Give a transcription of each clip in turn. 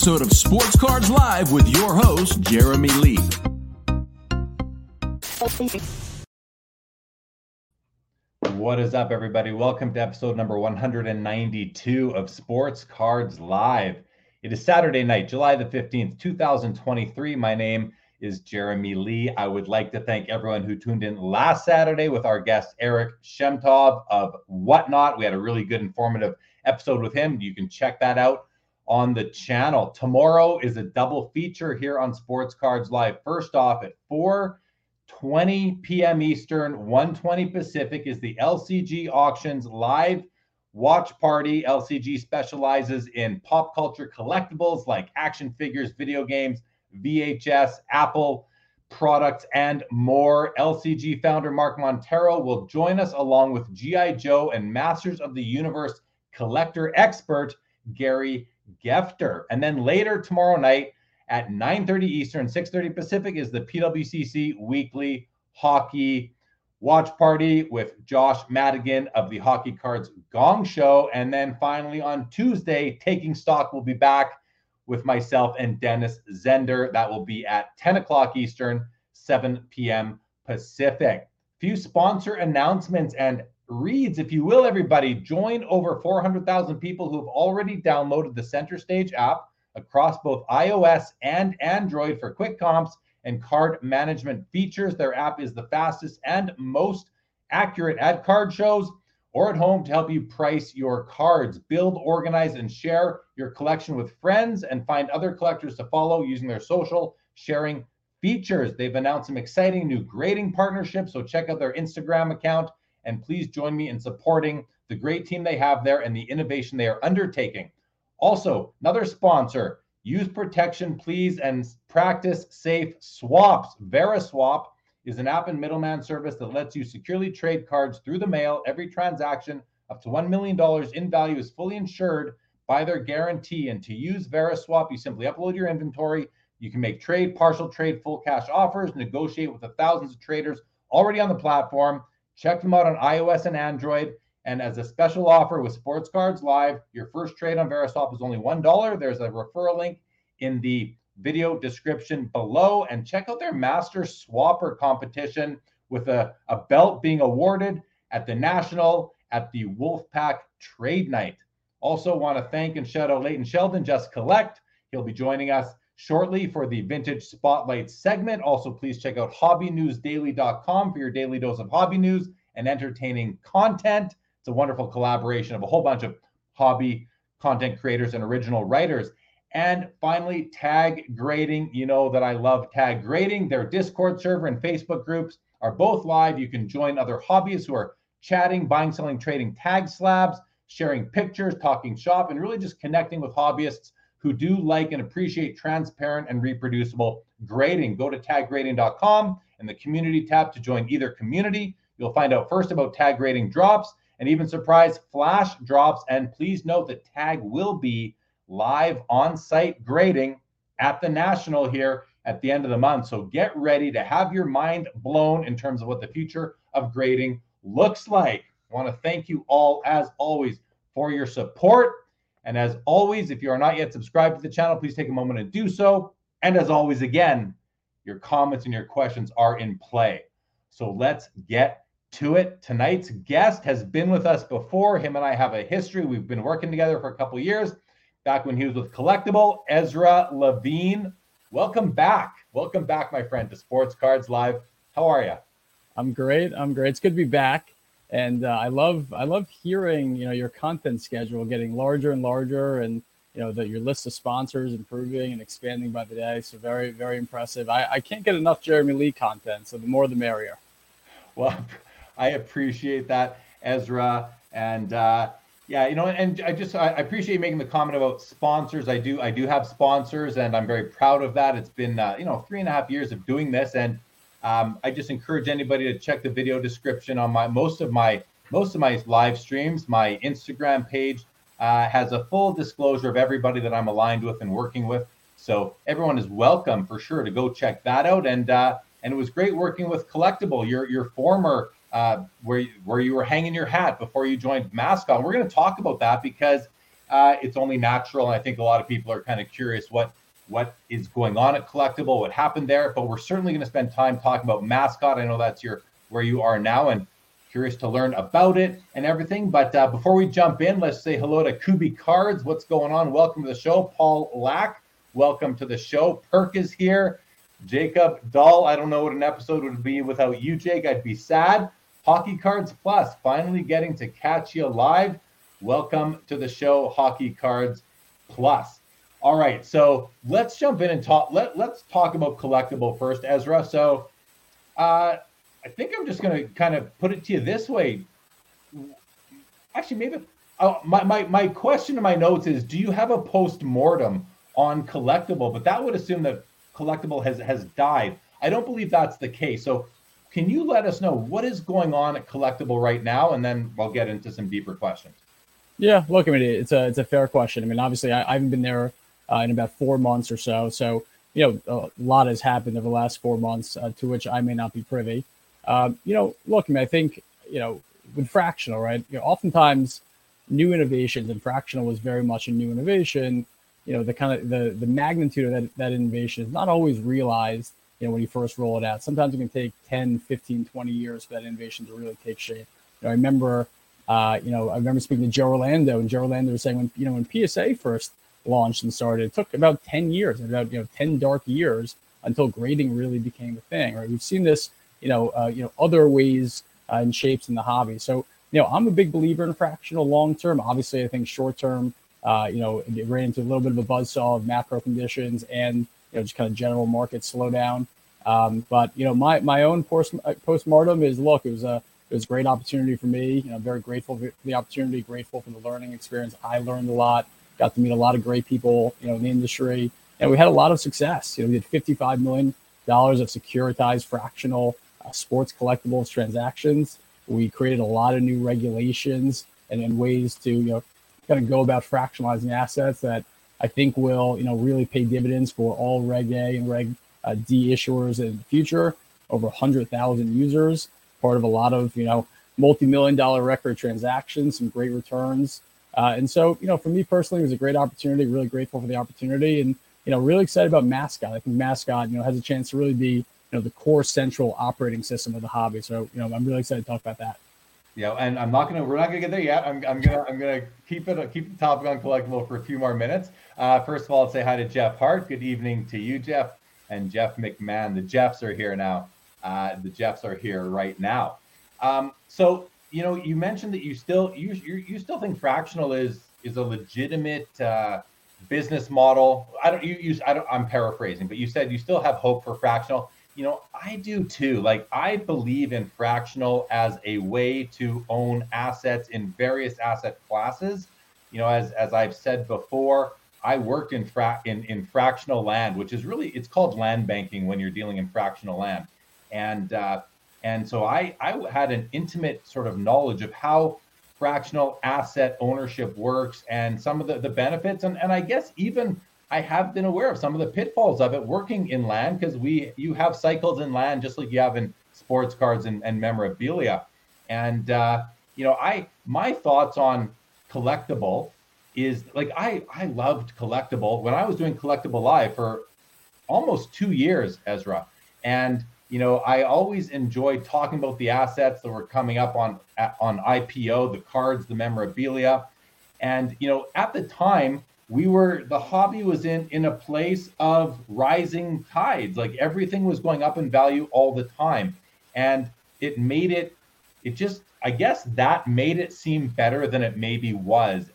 episode of Sports Cards Live with your host, Jeremy Lee. What is up, everybody? Welcome to episode number 192 of Sports Cards Live. It is Saturday night, July the 15th, 2023. My name is Jeremy Lee. I would like to thank everyone who tuned in last Saturday with our guest, Eric Shemtov of Whatnot. We had a really good, informative episode with him. You can check that out on the channel. Tomorrow is a double feature here on Sports Cards Live. First off, at 4 20 p.m. Eastern, 1:20 Pacific is the LCG Auctions live watch party. LCG specializes in pop culture collectibles like action figures, video games, VHS, Apple products, and more. LCG founder Mark Montero will join us along with G.I. Joe and Masters of the Universe collector expert Gary Gefter. And then later tomorrow night, at 9:30 Eastern, 6:30 Pacific is the PWCC weekly hockey watch party with Josh Madigan of the Hockey Cards Gong Show. And then finally on Tuesday, Taking Stock will be back with myself and Dennis Zender. That will be at 10 o'clock Eastern, 7 p.m. Pacific. Few sponsor announcements and reads, if you will, everybody. Join over 400,000 people who have already downloaded the Center Stage app across both iOS and Android for quick comps and card management features. Their app is the fastest and most accurate at card shows or at home to help you price your cards, build, organize, and share your collection with friends, and find other collectors to follow using their social sharing features. They've announced some exciting new grading partnerships, so check out their Instagram account and please join me in supporting the great team they have there and the innovation they are undertaking. Also, another sponsor, use protection, please, and practice safe swaps. VeriSwap is an app and middleman service that lets you securely trade cards through the mail. Every transaction up to $1 million in value is fully insured by their guarantee. And to use VeriSwap, you simply upload your inventory. You can make trade, partial trade, full cash offers, negotiate with the thousands of traders already on the platform. Check them out on iOS and Android. And as a special offer with Sports Cards Live, your first trade on VeriSwap is only $1. There's a referral link in the video description below. And check out their Master Swapper competition with a, a belt being awarded at the National at the Wolfpack Trade Night. Also, want to thank and shout out Leighton Sheldon, Just Collect. He'll be joining us shortly for the Vintage Spotlight segment. Also, please check out hobbynewsdaily.com for your daily dose of hobby news and entertaining content. It's a wonderful collaboration of a whole bunch of hobby content creators and original writers. And finally, tag grading. You know that I love tag grading. Their Discord server and Facebook groups are both live. You can join other hobbyists who are chatting, buying, selling, trading tag slabs, sharing pictures, talking shop, and really just connecting with hobbyists who do like and appreciate transparent and reproducible grading. Go to taggrading.com and the community tab to join either community. You'll find out first about tag grading drops and even surprise flash drops. And please note that tag will be live on site grading at the National here at the end of the month. So get ready to have your mind blown in terms of what the future of grading looks like. I want to thank you all, as always, for your support. And as always, if you are not yet subscribed to the channel, please take a moment to do so. And as always, again, your comments and your questions are in play. So let's get to it. Tonight's guest has been with us before. Him and I have a history. We've been working together for a couple years. Back when he was with Collectable, Ezra Levine. Welcome back. Welcome back, my friend, to Sports Cards Live. How are you? I'm great. I'm great. It's good to be back. And uh, I love I love hearing you know your content schedule getting larger and larger, and you know that your list of sponsors improving and expanding by the day. So very very impressive. I, I can't get enough Jeremy Lee content, so the more the merrier. Well, I appreciate that, Ezra. And uh, yeah, you know, and I just I appreciate you making the comment about sponsors. I do I do have sponsors, and I'm very proud of that. It's been uh, you know three and a half years of doing this, and um, I just encourage anybody to check the video description on my most of my most of my live streams, my Instagram page. uh, has a full disclosure of everybody that I'm aligned with and working with. So everyone is welcome for sure to go check that out. And uh, and it was great working with Collectable, your your former uh, where where you were hanging your hat before you joined Mascot. We're going to talk about that because uh, it's only natural, and I think a lot of people are kind of curious what what is going on at Collectable, what happened there. But we're certainly going to spend time talking about Mascot. I know that's your where you are now, and curious to learn about it and everything. But uh, before we jump in, let's say hello to Kubi Cards. What's going on? Welcome to the show, Paul Lack. Welcome to the show. Perk is here. Jacob Dahl. I don't know what an episode would be without you, Jake. I'd be sad. Hockey Cards Plus, finally getting to catch you live. Welcome to the show, Hockey Cards Plus. All right, so let's jump in and talk. Let Let's talk about collectable first, Ezra. So, uh, I think I'm just going to kind of put it to you this way. Actually, maybe uh, my, my my question in my notes is: Do you have a post mortem on collectable? But that would assume that collectable has has died. I don't believe that's the case. So, can you let us know what is going on at collectable right now, and then we'll get into some deeper questions. Yeah, look, I mean, it's a it's a fair question. I mean, obviously, I, I haven't been there uh, in about four months or so, so you know, a lot has happened over the last four months uh, to which I may not be privy. Um, you know, look, I mean, I think, you know, with fractional, right? You know, oftentimes new innovations and fractional was very much a new innovation. You know, the kind of the the magnitude of that, that innovation is not always realized, you know, when you first roll it out. Sometimes it can take 10, 15, 20 years for that innovation to really take shape. You know, I remember, uh, you know, I remember speaking to Joe Orlando, and Joe Orlando was saying when, you know, when PSA first launched and started, it took about 10 years, about, you know, 10 dark years until grading really became a thing, right? We've seen this you know, uh, you know, other ways uh, and shapes in the hobby. So, you know, I'm a big believer in fractional long term. Obviously, I think short term, uh, you know, it ran into a little bit of a buzzsaw of macro conditions and you know just kind of general market slowdown. Um, but you know, my my own post postmortem is look, it was a it was a great opportunity for me. You know, very grateful for the opportunity, grateful for the learning experience. I learned a lot, got to meet a lot of great people, you know, in the industry, and we had a lot of success. You know, we did 55 million dollars of securitized fractional uh, sports collectibles transactions. We created a lot of new regulations and, and ways to you know kind of go about fractionalizing assets that I think will you know really pay dividends for all Reg A and Reg uh, D issuers in the future. Over 100,000 users, part of a lot of you know multi-million dollar record transactions, some great returns. Uh, and so, you know, for me personally, it was a great opportunity. Really grateful for the opportunity, and you know, really excited about Mascot. I think Mascot, you know, has a chance to really be you know the core central operating system of the hobby. So you know I'm really excited to talk about that. Yeah, and I'm not gonna we're not gonna get there yet. I'm, I'm gonna I'm gonna keep it keep the topic on collectable for a few more minutes. Uh, first of all, I'll say hi to Jeff Hart. Good evening to you, Jeff, and Jeff McMahon. The Jeffs are here now. Uh, the Jeffs are here right now. Um, so you know, you mentioned that you still you you, you still think fractional is is a legitimate uh, business model. I don't you use I don't I'm paraphrasing, but you said you still have hope for fractional you know, I do too. Like, I believe in fractional as a way to own assets in various asset classes. You know, as as I've said before, I worked in fra- in, in fractional land, which is really it's called land banking when you're dealing in fractional land, and uh, and so I I had an intimate sort of knowledge of how fractional asset ownership works and some of the, the benefits and and I guess even I have been aware of some of the pitfalls of it working in land because we you have cycles in land just like you have in sports cards and, and memorabilia. And uh, you know, I my thoughts on collectable is like I I loved collectable when I was doing collectable live for almost two years, Ezra. And you know, I always enjoyed talking about the assets that were coming up on on IPO, the cards, the memorabilia. And you know, at the time, we were the hobby was in in a place of rising tides. Like everything was going up in value all the time. And it made it it just i guess that made it seem better than it maybe was.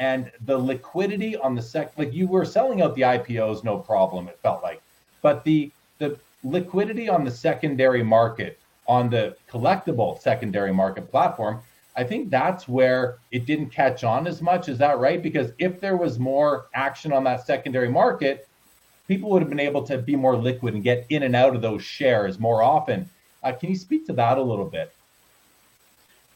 And the liquidity on the sec like you were selling out the ipos no problem it felt like. But the the liquidity on the secondary market on the collectable secondary market platform I think that's where it didn't catch on as much. Is that right? Because if there was more action on that secondary market, people would have been able to be more liquid and get in and out of those shares more often. Uh, can you speak to that a little bit?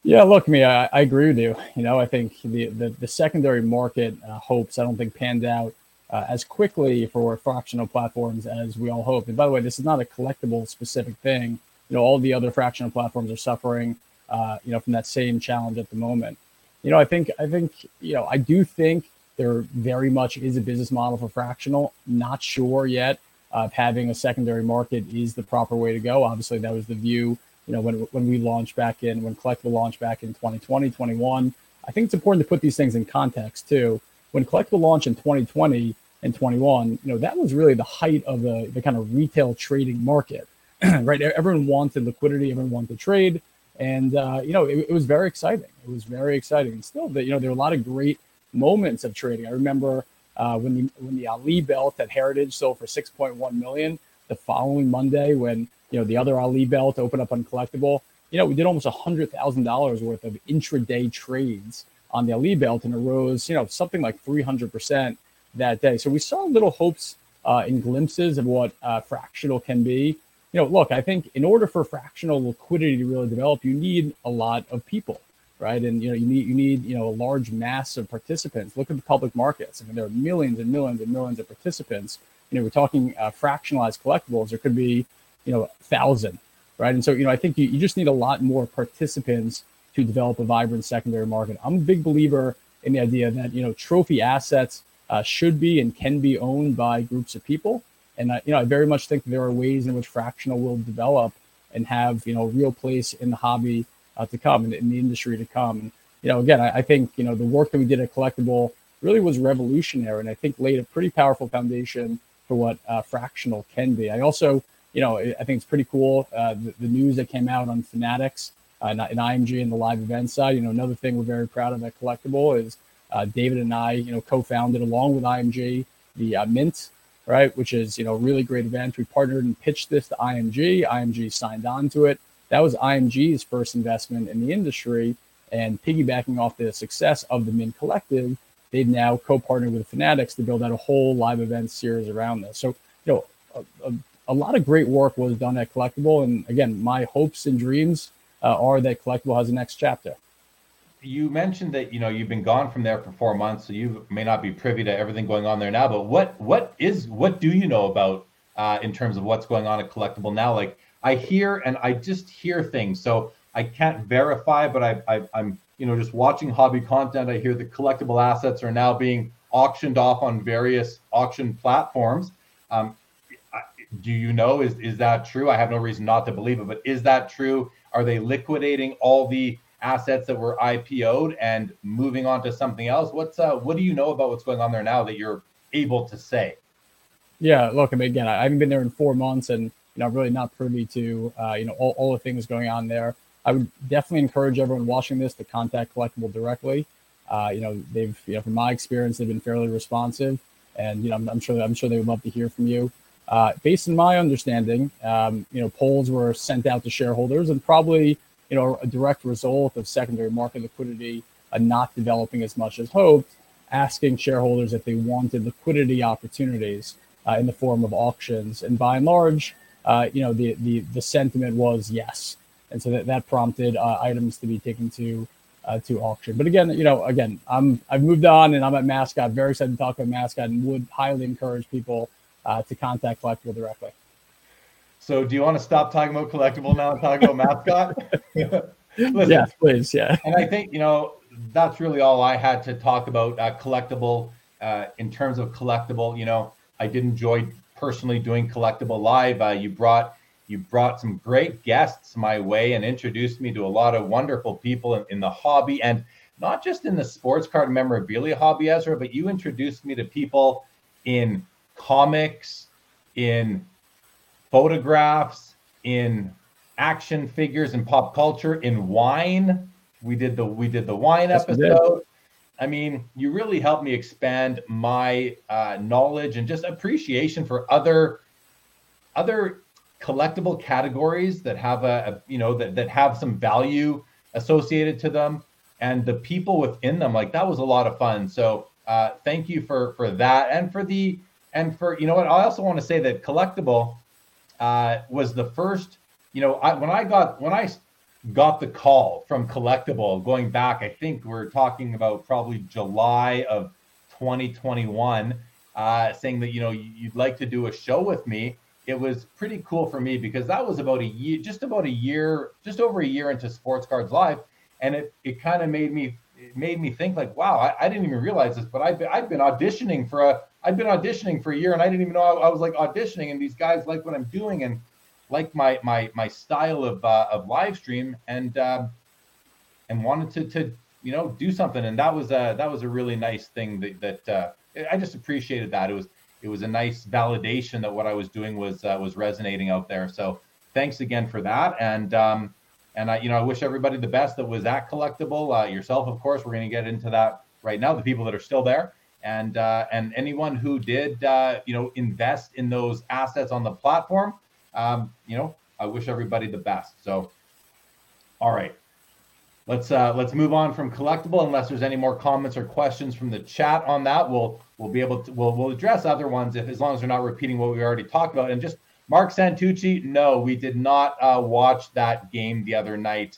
Yeah, look, me, I, I agree with you. You know, I think the the, the secondary market uh, hopes I don't think panned out uh, as quickly for fractional platforms as we all hope. And by the way, this is not a collectable specific thing. You know, all the other fractional platforms are suffering, uh, you know, from that same challenge at the moment. You know, I think I think you know I do think there very much is a business model for fractional. Not sure yet of having a secondary market is the proper way to go. Obviously, that was the view you know, when, when we launched back in, when Collectable launched back in 2020, 21. I think it's important to put these things in context too. When Collectable launched in 2020 and 21, you know, that was really the height of the, the kind of retail trading market, right? Everyone wanted liquidity, everyone wanted to trade. And, uh, you know, it, it, was very exciting. It was very exciting. And still, that you know, there were a lot of great moments of trading. I remember uh, when the when the Ali belt at Heritage sold for 6.1 million. The following Monday, when you know, the other Ali belt opened up on collectable. You know, we did almost a hundred thousand dollars worth of intraday trades on the Ali belt, and it rose, you know, something like three hundred percent that day. So we saw little hopes uh, and glimpses of what uh, fractional can be. You know, look, I think in order for fractional liquidity to really develop, you need a lot of people, right? And you know, you need you need you know a large mass of participants. Look at the public markets. I mean, there are millions and millions and millions of participants. You know, we're talking uh, fractionalized collectibles. There could be you know, thousand, right? And so, you know, I think you, you just need a lot more participants to develop a vibrant secondary market. I'm a big believer in the idea that, you know, trophy assets uh, should be and can be owned by groups of people. And, I, you know, I very much think there are ways in which fractional will develop and have, you know, a real place in the hobby uh, to come and in the industry to come. And, you know, again, I, I think, you know, the work that we did at Collectable really was revolutionary and I think laid a pretty powerful foundation for what uh, fractional can be. I also you know, I think it's pretty cool. Uh, the, the, news that came out on Fanatics uh, and, and IMG and the live event side. You know, another thing we're very proud of at Collectable is uh, David and I, you know, co-founded along with IMG the uh, Mint, right, which is you know really great event. We partnered and pitched this to IMG. IMG signed on to it. That was IMG's first investment in the industry, and piggybacking off the success of the Mint Collective, they've now co-partnered with Fanatics to build out a whole live event series around this. So you know. A, a a lot of great work was done at Collectable. And again, my hopes and dreams uh, are that Collectable has a next chapter. You mentioned that you know you've been gone from there for four months, so you may not be privy to everything going on there now. But what what is what do you know about uh, in terms of what's going on at Collectable now? Like I hear and I just hear things, so I can't verify, but I, I I'm you know just watching hobby content. I hear the collectible assets are now being auctioned off on various auction platforms. Um, do you know is is that true? I have no reason not to believe it, but is that true? Are they liquidating all the assets that were IPO'd and moving on to something else? What's uh what do you know about what's going on there now that you're able to say? Yeah, look, I mean, again, I haven't been there in four months, and you know, I'm really not privy to uh, you know all, all the things going on there. I would definitely encourage everyone watching this to contact Collectable directly. Uh, you know, they've you know, from my experience, they've been fairly responsive, and you know, I'm, I'm sure I'm sure they would love to hear from you. Uh, based on my understanding, um, you know, polls were sent out to shareholders and probably, you know, a direct result of secondary market liquidity uh, not developing as much as hoped, asking shareholders if they wanted liquidity opportunities uh, in the form of auctions. And by and large, uh, you know, the, the, the sentiment was yes. And so that, that prompted items to be taken to uh, to auction. But again, you know, again, I'm I've moved on and I'm at Mascot. Very excited to talk about Mascot and would highly encourage people uh, to contact Collectable directly. So, do you want to stop talking about Collectable now and talk about mascot? Yeah, please. Yeah. And I think you know that's really all I had to talk about uh, Collectable. Uh, in terms of Collectable, you know, I did enjoy personally doing Collectable live. Uh, you brought you brought some great guests my way and introduced me to a lot of wonderful people in, in the hobby and not just in the sports card memorabilia hobby, Ezra, but you introduced me to people in comics, in photographs, in action figures and pop culture, in wine. We did the we did the wine yes, episode. I mean, you really helped me expand my uh, knowledge and just appreciation for other other collectible categories that have a, a, you know that that have some value associated to them and the people within them like that was a lot of fun so uh, thank you for for that and for the and for you know what, I also want to say that collectable uh, was the first. You know, I, when I got when I got the call from Collectable going back. I think we're talking about probably July of 2021, uh, saying that you know you'd like to do a show with me. It was pretty cool for me because that was about a year, just about a year, just over a year into Sports Cards Live, and it it kind of made me it made me think like, wow, I, I didn't even realize this, but I've been, I've been auditioning for a I've been auditioning for a year, and I didn't even know I, I was like auditioning, and these guys like what I'm doing, and like my my my style of uh, of live stream and um, and wanted to to you know do something. And that was a that was a really nice thing that that uh, I just appreciated that. It was it was a nice validation that what I was doing was uh, was resonating out there. So thanks again for that. And um, and I you know I wish everybody the best that was at collectable uh, yourself of course we're going to get into that right now the people that are still there and uh, and anyone who did uh, you know invest in those assets on the platform um, you know, I wish everybody the best. So, all right, let's uh, let's move on from collectable. Unless there's any more comments or questions from the chat on that, we'll we'll be able to we'll we'll address other ones if as long as they're not repeating what we already talked about. And just Mark Santucci, no, we did not uh, watch that game the other night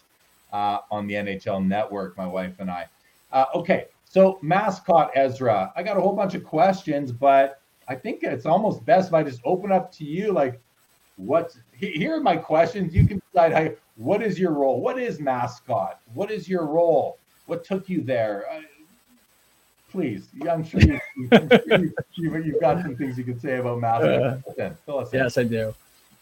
uh, on the NHL Network. My wife and I. Uh, okay, so mascot Ezra, I got a whole bunch of questions, but I think it's almost best if I just open up to you. Like, what's here are my questions. You can decide how. What is your role? What is mascot? What is your role? What took you there? Uh, please, I'm sure, you, I'm sure you, have got some things you could say about mascot. Uh, yes, I do.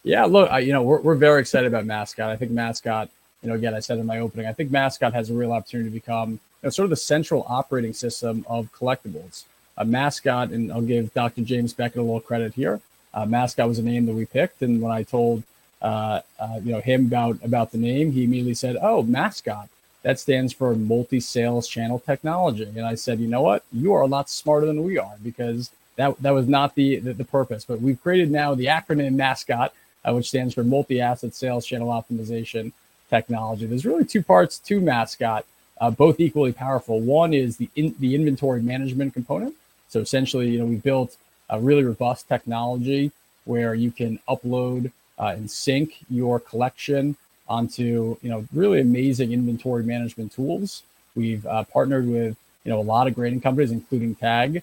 Yeah, look, I, you know, we're, we're very excited about mascot. I think mascot, you know, again, I said in my opening, I think mascot has a real opportunity to become you know, sort of the central operating system of collectibles. A mascot, and I'll give Dr. James Beckett a little credit here. Uh, mascot was a name that we picked, and when I told uh, uh, you know him about about the name, he immediately said, "Oh, mascot. That stands for multi-sales channel technology." And I said, "You know what? You are a lot smarter than we are because that that was not the the, the purpose. But we've created now the acronym mascot, uh, which stands for multi-asset sales channel optimization technology. There's really two parts to mascot, uh, both equally powerful. One is the in, the inventory management component. So essentially, you know, we built a really robust technology where you can upload uh, and sync your collection onto you know really amazing inventory management tools. We've uh, partnered with you know a lot of grading companies, including Tag,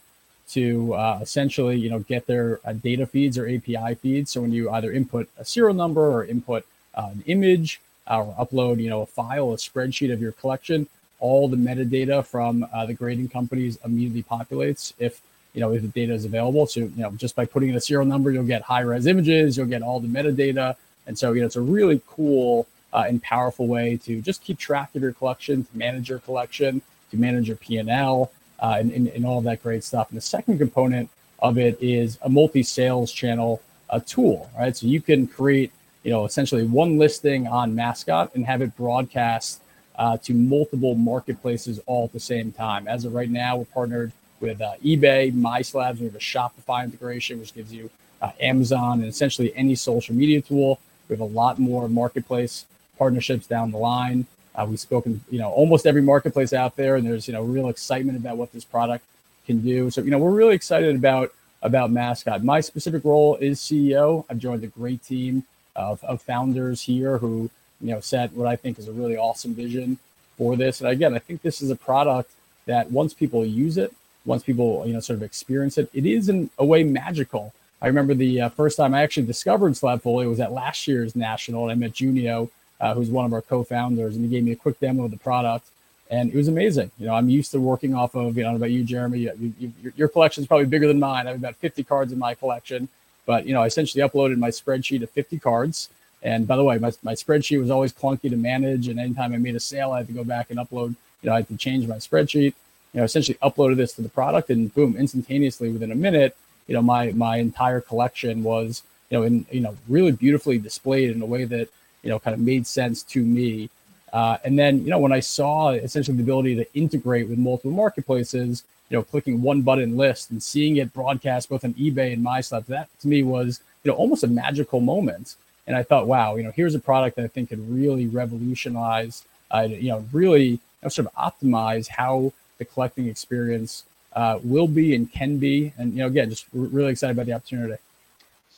to uh, essentially you know get their uh, data feeds or API feeds. So when you either input a serial number or input uh, an image or upload you know a file, a spreadsheet of your collection, all the metadata from uh, the grading companies immediately populates if you know, if the data is available. So, you know, just by putting in a serial number, you'll get high res images, you'll get all the metadata. And so, you know, it's a really cool uh, and powerful way to just keep track of your collection, to manage your collection, to manage your P&L, uh, and, and, and, all that great stuff. And the second component of it is a multi-sales channel uh, tool, right? So you can create, you know, essentially one listing on Mascot and have it broadcast uh, to multiple marketplaces all at the same time. As of right now, we're partnered with uh, eBay, MySlabs. We have a Shopify integration, which gives you uh, Amazon and essentially any social media tool. We have a lot more marketplace partnerships down the line. Uh, we've spoken, you know, almost every marketplace out there, and there's you know real excitement about what this product can do. So you know, we're really excited about about Mascot. My specific role is CEO. I've joined a great team of, of founders here who you know set what I think is a really awesome vision for this. And again, I think this is a product that once people use it, once people you know sort of experience it, it is in a way magical. I remember the uh, first time I actually discovered Slabfolio was at last year's national, and I met Junio, uh, who's one of our co-founders, and he gave me a quick demo of the product, and it was amazing. You know, I'm used to working off of you know about you, Jeremy. You, you, your collection is probably bigger than mine. I have about 50 cards in my collection, but you know, I essentially uploaded my spreadsheet of 50 cards. And by the way, my, my spreadsheet was always clunky to manage, and anytime I made a sale, I had to go back and upload. You know, I had to change my spreadsheet you know, essentially uploaded this to the product and boom, instantaneously within a minute, you know, my my entire collection was, you know, in you know, really beautifully displayed in a way that, you know, kind of made sense to me. Uh, and then, you know, when I saw essentially the ability to integrate with multiple marketplaces, you know, clicking one button list and seeing it broadcast both on eBay and MySlab, that to me was, you know, almost a magical moment. And I thought, wow, you know, here's a product that I think could really revolutionize, uh, you know, really you know, sort of optimize how the collecting experience uh, will be and can be. And you know, again, just really excited about the opportunity.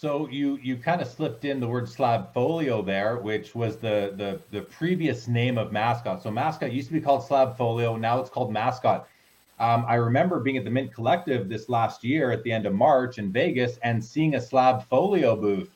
So you you kind of slipped in the word Slabfolio there, which was the the the previous name of mascot. So mascot used to be called slab Slabfolio, now it's called mascot. Um, I remember being at the Mint Collective this last year at the end of March in Vegas and seeing a Slabfolio booth.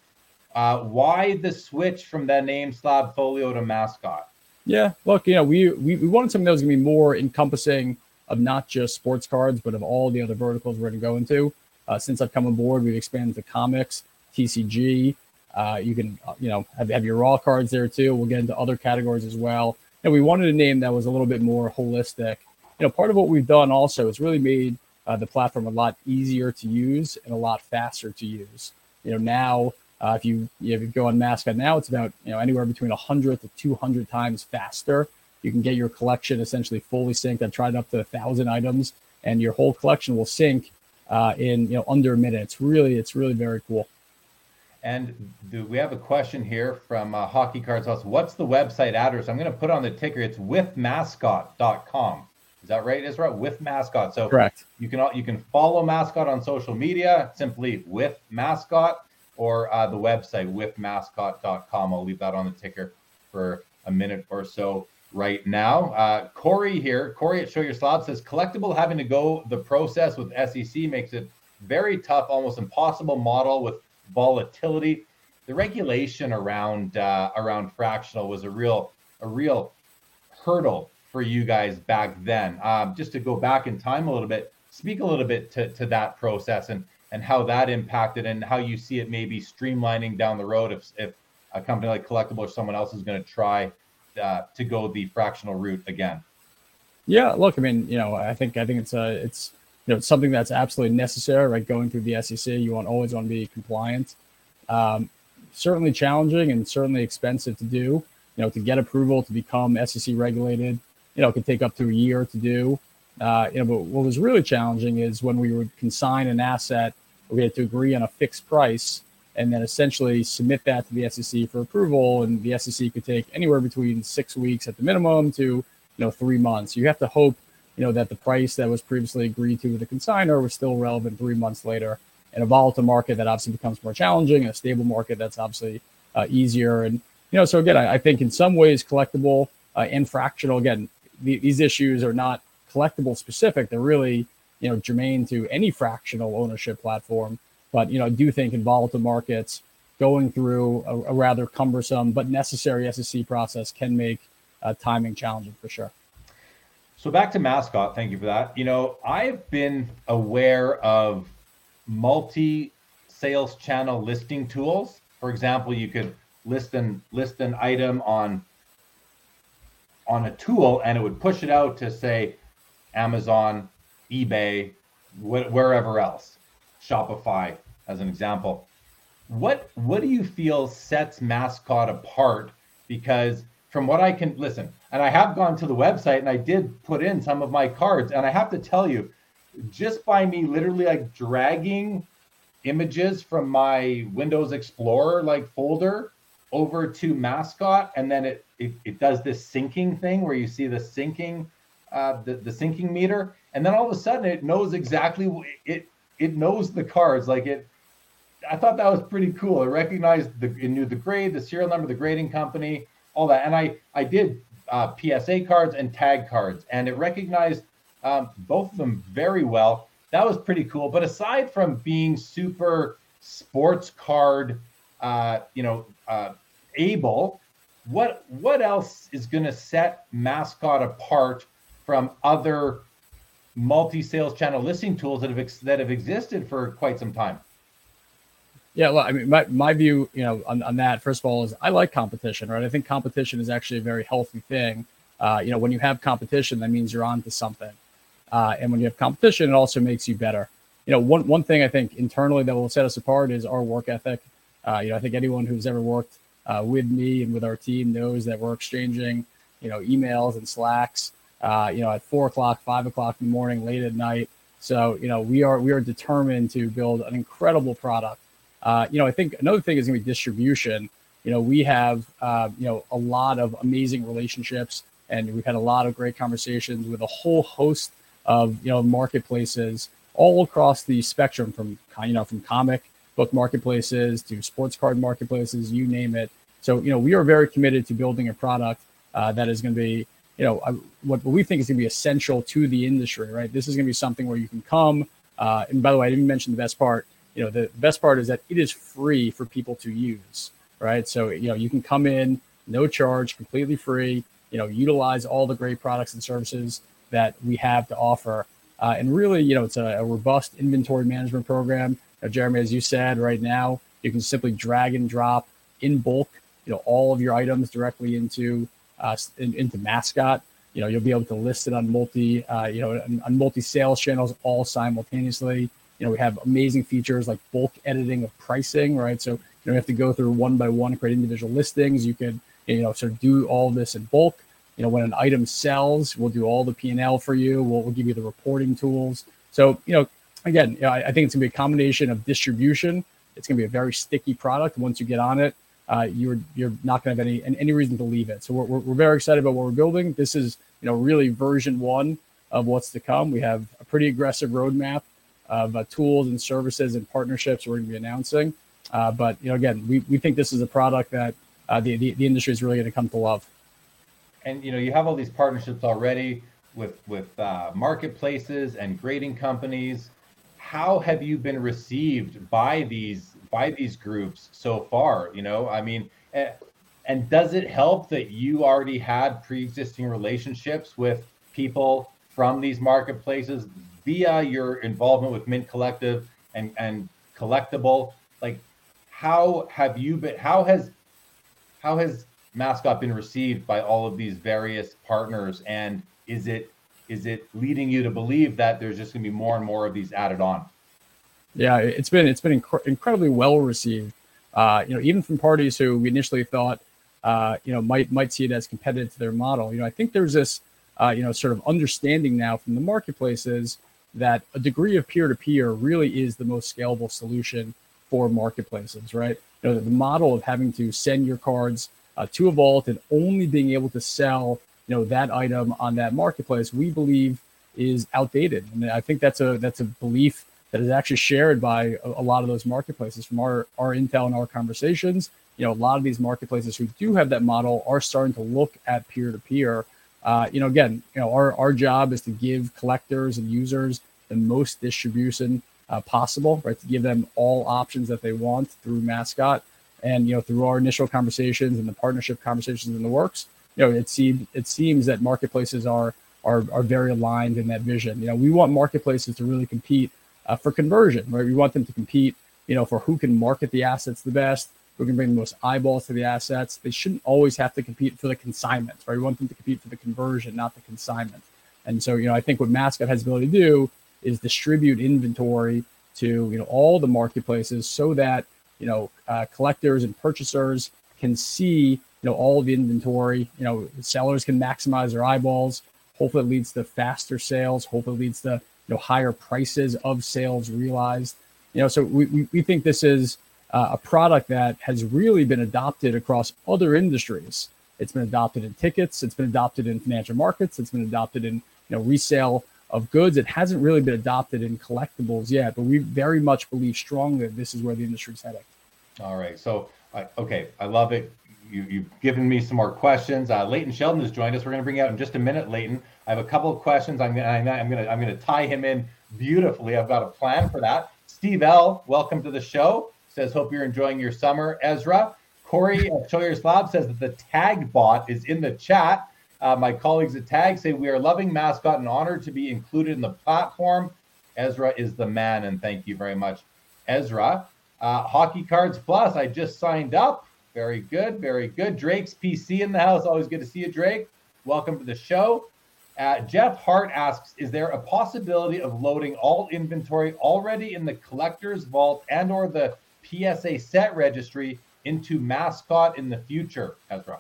Uh, why the switch from that name Slabfolio to mascot? Yeah, look, you know, we we, we wanted something that was going to be more encompassing of not just sports cards, but of all the other verticals we're going to go into. Uh, since I've come aboard, we've expanded to comics, TCG. Uh, you can, uh, you know, have, have your raw cards there too. We'll get into other categories as well. And we wanted a name that was a little bit more holistic. You know, part of what we've done also is really made uh, the platform a lot easier to use and a lot faster to use. You know, now uh, if you if you go on Mascot now, it's about you know anywhere between 100 to 200 times faster. You can get your collection essentially fully synced. I've tried up to a thousand items, and your whole collection will sync uh, in you know under a minute. It's really it's really very cool. And do we have a question here from uh, Hockey Cards House? What's the website address? I'm going to put on the ticker. It's withmascot.com. Is that right, Ezra? With mascot. So correct. You can all you can follow mascot on social media simply with mascot or uh, the website withmascot.com. I'll leave that on the ticker for a minute or so right now. Uh, Corey here, Corey at Show Your Slab says collectable having to go the process with SEC makes it very tough, almost impossible model with volatility. The regulation around uh, around fractional was a real a real hurdle for you guys back then. Um, just to go back in time a little bit, speak a little bit to, to that process and and how that impacted and how you see it maybe streamlining down the road if if a company like Collectable or someone else is going to try uh, to go the fractional route again. Yeah, look, I mean, you know, I think I think it's a it's you know it's something that's absolutely necessary. Right, going through the SEC, you want always want to be compliant. Um, certainly challenging and certainly expensive to do. You know, to get approval to become SEC regulated, you know, it could take up to a year to do. Uh, you know, but what was really challenging is when we would consign an asset, we had to agree on a fixed price and then essentially submit that to the SEC for approval. And the SEC could take anywhere between six weeks at the minimum to, you know, three months. You have to hope, you know, that the price that was previously agreed to with the consigner was still relevant three months later. In a volatile market, that obviously becomes more challenging. In a stable market, that's obviously uh, easier. And, you know, so again, I, I think in some ways, collectable uh, and fractional, again, the, these issues are not collectable specific. They're really, you know, germane to any fractional ownership platform. But, you know, I do think in volatile markets, going through a, a rather cumbersome but necessary SEC process can make uh, timing challenging for sure. So back to mascot. Thank you for that. You know, I've been aware of multi sales channel listing tools. For example, you could list an list an item on on a tool and it would push it out to say Amazon, eBay, wh- wherever else, Shopify, as an example. What what do you feel sets Mascot apart? Because from what I can listen, and I have gone to the website and I did put in some of my cards, and I have to tell you, just by me literally like dragging images from my Windows Explorer like folder over to mascot and then it, it, it does this syncing thing where you see the syncing uh, the, the syncing meter and then all of a sudden it knows exactly it it knows the cards like it i thought that was pretty cool. It recognized the it knew the grade the serial number the grading company all that. And i i did uh, psa cards and tag cards and it recognized um, both of them very well. That was pretty cool. But aside from being super sports card uh, you know uh, able what what else is going to set mascot apart from other multi-sales channel listing tools that have ex- that have existed for quite some time yeah well i mean my, my view you know on, on that first of all is i like competition right i think competition is actually a very healthy thing uh, you know when you have competition that means you're on to something uh, and when you have competition it also makes you better you know one, one thing i think internally that will set us apart is our work ethic uh, you know i think anyone who's ever worked uh, with me and with our team knows that we're exchanging, you know, emails and slacks, uh, you know, at four o'clock, five o'clock in the morning, late at night. So, you know, we are we are determined to build an incredible product. Uh, you know, I think another thing is going to be distribution. You know, we have uh, you know a lot of amazing relationships, and we've had a lot of great conversations with a whole host of you know marketplaces all across the spectrum, from you know from comic book marketplaces to sports card marketplaces, you name it. So, you know, we are very committed to building a product uh, that is going to be, you know, what, what we think is going to be essential to the industry, right? This is going to be something where you can come. Uh, and by the way, I didn't mention the best part. You know, the best part is that it is free for people to use, right? So, you know, you can come in, no charge, completely free, you know, utilize all the great products and services that we have to offer. Uh, and really, you know, it's a, a robust inventory management program. Now, Jeremy, as you said, right now, you can simply drag and drop in bulk, you know, all of your items directly into uh, in, into Mascot. You know, you'll be able to list it on multi, uh, you know, on, on multi sales channels all simultaneously. You know, we have amazing features like bulk editing of pricing, right? So you know, we have to go through one by one, create individual listings. You could, you know, sort of do all this in bulk. You know when an item sells we'll do all the p&l for you. We'll, we'll give you the reporting tools. So you know again you know, I, I, think it's going to be a combination of distribution. It's going to be a very sticky product. Once you get on it uh, you're you're not going to have any any reason to leave it. So we're, we're, we're very excited about what we're building. This is you know really version one of what's to come. We have a pretty aggressive roadmap of uh, tools and services and partnerships we're going to be announcing. Uh, but you know again we, we think this is a product that uh, the, the, the industry is really going to come to love. And you know you have all these partnerships already with with uh, marketplaces and grading companies. How have you been received by these by these groups so far? You know i mean and, and does it help that you already had pre-existing relationships with people from these marketplaces via your involvement with mint collective and and collectable like how have you been how has how has mascot been received by all of these various partners? And is it is it leading you to believe that there's just going to be more and more of these added on? Yeah it's been it's been inc- incredibly well received. Uh, you know even from parties who we initially thought uh, you know might might see it as competitive to their model. You know i think there's this uh, you know sort of understanding now from the marketplaces that a degree of peer-to-peer really is the most scalable solution for marketplaces right? You know the model of having to send your cards uh, to a vault and only being able to sell you know that item on that marketplace we believe is outdated. And i think that's a that's a belief that is actually shared by a, a, lot of those marketplaces. From our our intel and our conversations you know a lot of these marketplaces who do have that model are starting to look at peer to peer you know again you know our, our job is to give collectors and users the most distribution uh, possible right to give them all options that they want through mascot and you know, through our initial conversations and the partnership conversations in the works, you know, it seems it seems that marketplaces are are are very aligned in that vision. You know, we want marketplaces to really compete uh, for conversion, right? We want them to compete, you know, for who can market the assets the best, who can bring the most eyeballs to the assets. They shouldn't always have to compete for the consignment, right? We want them to compete for the conversion, not the consignment. And so, you know, I think what Mascot has the ability to do is distribute inventory to you know all the marketplaces so that you know, uh, collectors and purchasers can see, you know, all the inventory. You know, sellers can maximize their eyeballs. Hopefully, it leads to faster sales. Hopefully, it leads to you know higher prices of sales realized. You know, so we, we think this is uh, a product that has really been adopted across other industries. It's been adopted in tickets. It's been adopted in financial markets. It's been adopted in you know resale of goods. It hasn't really been adopted in collectibles yet, but we very much believe strongly that this is where the industry is heading. All right. So, uh, okay, I love it. You, you've given me some more questions. Uh, Leighton Sheldon has joined us. We're going to bring you out in just a minute, Leighton. I have a couple of questions. I'm to I'm going to I'm going to tie him in beautifully. I've got a plan for that. Steve L, welcome to the show. Says, hope you're enjoying your summer. Ezra Corey at Show Your Slab says that the tag bot is in the chat. Uh, my colleagues at Tag say we are loving mascot and honored to be included in the platform. Ezra is the man, and thank you very much, Ezra. Uh, Hockey Cards Plus, I just signed up. Very good, very good. Drake's PC in the house. Always good to see you, Drake. Welcome to the show. Uh, Jeff Hart asks, is there a possibility of loading all inventory already in the collector's vault and or the PSA set registry into Mascot in the future, Ezra?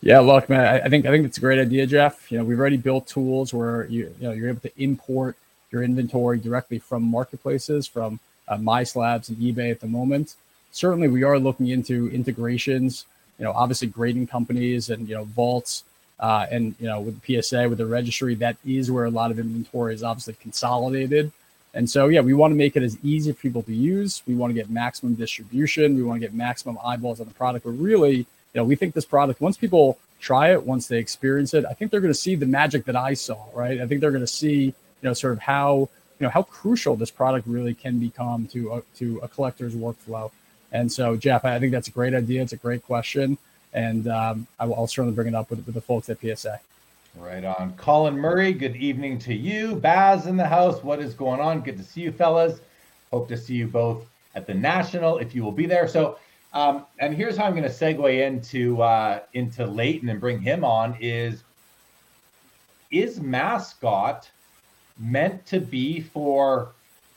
Yeah, look, man, I, think I think it's a great idea, Jeff. You know, we've already built tools where you you know you're able to import your inventory directly from marketplaces, from uh, MySlabs and eBay at the moment. Certainly, we are looking into integrations. You know, obviously grading companies and you know vaults, uh, and you know with PSA with the registry, that is where a lot of inventory is obviously consolidated. And so, yeah, we want to make it as easy for people to use. We want to get maximum distribution. We want to get maximum eyeballs on the product. But really, you know, we think this product, once people try it, once they experience it, I think they're going to see the magic that I saw, right? I think they're going to see, you know, sort of how, you know, how crucial this product really can become to a, to a collector's workflow. And so, Jeff, I think that's a great idea. It's a great question. And um, I will, I'll certainly bring it up with, with the folks at PSA. Right on. Colin Murray, good evening to you. Baz in the house. What is going on? Good to see you, fellas. Hope to see you both at the National if you will be there. So, um, and here's how I'm going to segue into uh, into Leighton and bring him on. Is is mascot meant to be for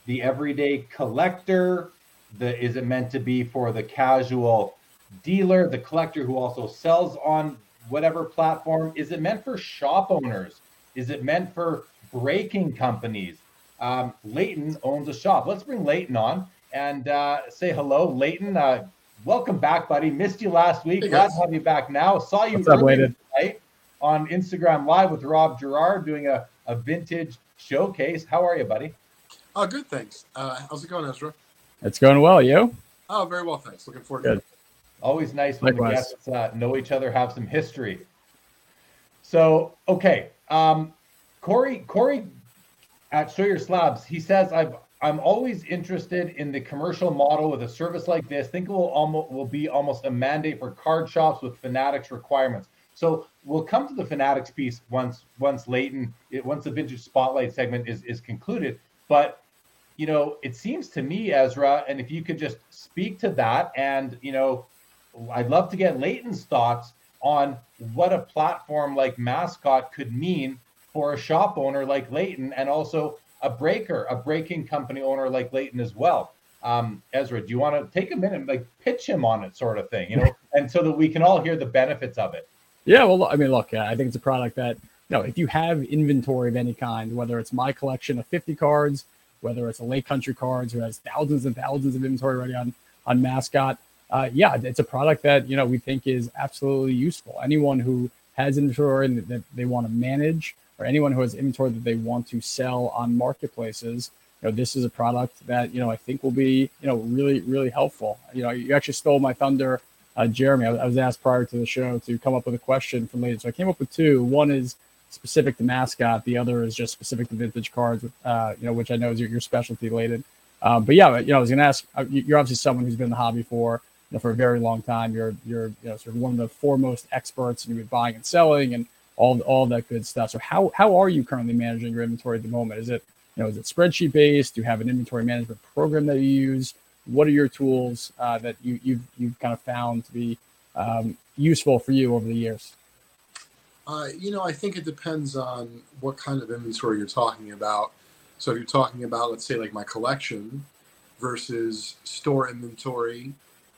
the everyday collector? The is it meant to be for the casual dealer, the collector who also sells on whatever platform? Is it meant for shop owners? Is it meant for breaking companies? Um, Leighton owns a shop. Let's bring Leighton on and uh, say hello. Leighton, uh, welcome back, buddy. Missed you last week. Hey, Glad to have you back now. Saw you tonight on Instagram Live with Rob Gerard doing a, a vintage showcase. How are you, buddy? Oh, good, thanks. Uh, how's it going, Ezra? It's going well. You? Oh, very well, thanks. Looking forward good. to it. Always nice when Likewise. the guests uh, know each other, have some history. So, okay, um, Corey, Corey at Show Your Slabs, he says, "I've I'm always interested in the commercial model with a service like this. Think it will almost will be almost a mandate for card shops with Fanatics requirements." So we'll come to the Fanatics piece once once Leighton it, once the vintage spotlight segment is is concluded. But you know, it seems to me, Ezra, and if you could just speak to that, and you know, I'd love to get Leighton's thoughts on what a platform like Mascot could mean for a shop owner like Leighton and also a breaker, a breaking company owner like Leighton as well. Um, Ezra, do you want to take a minute and like pitch him on it, sort of thing, you know, and so that we can all hear the benefits of it? Yeah, well, I mean, look, I think it's a product that, you know, if you have inventory of any kind, whether it's my collection of 50 cards, whether it's a Lake Country Cards who has thousands and thousands of inventory already on on Mascot, uh, yeah, it's a product that you know we think is absolutely useful. Anyone who has inventory that they want to manage, or anyone who has inventory that they want to sell on marketplaces, you know, this is a product that you know I think will be you know really really helpful. You know, you actually stole my thunder, uh, Jeremy. I, was asked prior to the show to come up with a question for later, so I came up with two. One is specific to mascot. The other is just specific to vintage cards, uh, you know, which I know is your, your specialty related. Um, but yeah, you know, I was going to ask. Uh, you're obviously someone who's been in the hobby for know, for a very long time. You're you're you know sort of one of the foremost experts and you're buying and selling and all all that good stuff. So how how are you currently managing your inventory at the moment? Is it you know is it spreadsheet based? Do you have an inventory management program that you use? What are your tools uh, that you you've you've kind of found to be um, useful for you over the years? Uh, you know, I think it depends on what kind of inventory you're talking about. So if you're talking about, let's say, like my collection versus store inventory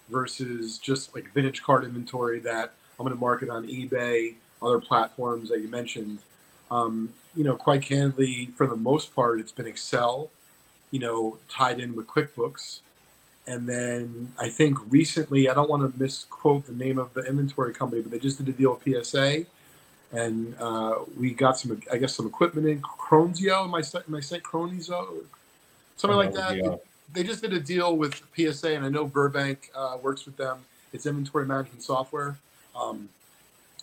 versus just like vintage card inventory that I'm going to market on eBay, other platforms that you mentioned. Um, you know, quite candidly, for the most part, it's been Excel, you know, tied in with QuickBooks. And then I think recently, I don't want to misquote the name of the inventory company, but they just did a deal with PSA. And uh, we got some, I guess, some equipment in Kronozio. Am I, am I saying Kronozio? Something like that they just did a deal with PSA, and I know Burbank uh, works with them. It's inventory management software, um,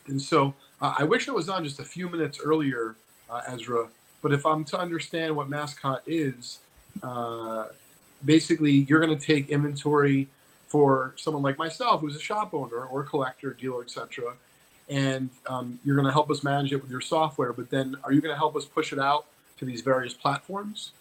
and so uh, I wish it was on just a few minutes earlier, uh, Ezra. But if I'm to understand what mascot is, uh, basically you're going to take inventory for someone like myself, who's a shop owner or collector, dealer, etc., and um, you're going to help us manage it with your software. But then, are you going to help us push it out to these various platforms?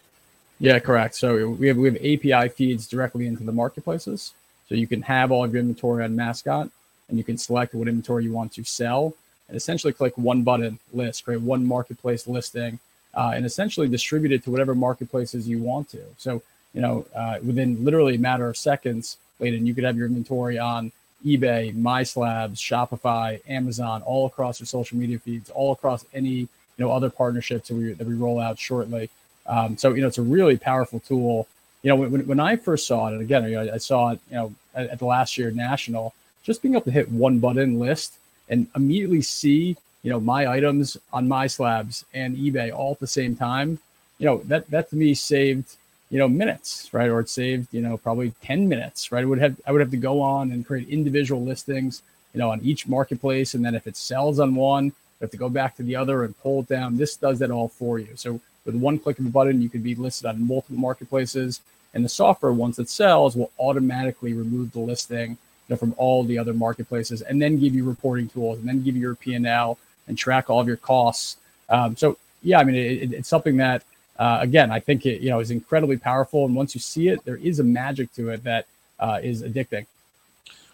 Yeah, correct. So we have we have API feeds directly into the marketplaces. So you can have all of your inventory on Mascot, and you can select what inventory you want to sell, and essentially click one button list, create one marketplace listing, uh, and essentially distribute it to whatever marketplaces you want to. So you know, uh, within literally a matter of seconds, Leighton, you could have your inventory on eBay, MySlabs, Shopify, Amazon, all across your social media feeds, all across any you know other partnerships that we that we roll out shortly. Um, so you know, it's a really powerful tool. You know, when, when I first saw it, and again, you know, I saw it, you know, at, at the last year national, just being able to hit one button list and immediately see, you know, my items on my slabs and eBay all at the same time. You know, that that to me saved you know, minutes, right? Or it saved, you know, probably 10 minutes, right? I would have I would have to go on and create individual listings, you know, on each marketplace. And then if it sells on one, you have to go back to the other and pull it down. This does that all for you. So with one click of a button, you can be listed on multiple marketplaces. And the software, once it sells, will automatically remove the listing you know, from all the other marketplaces and then give you reporting tools and then give you your P&L and track all of your costs. Um, so yeah, I mean, it, it's something that uh, again, I think it you know is incredibly powerful, and once you see it, there is a magic to it that uh, is addicting.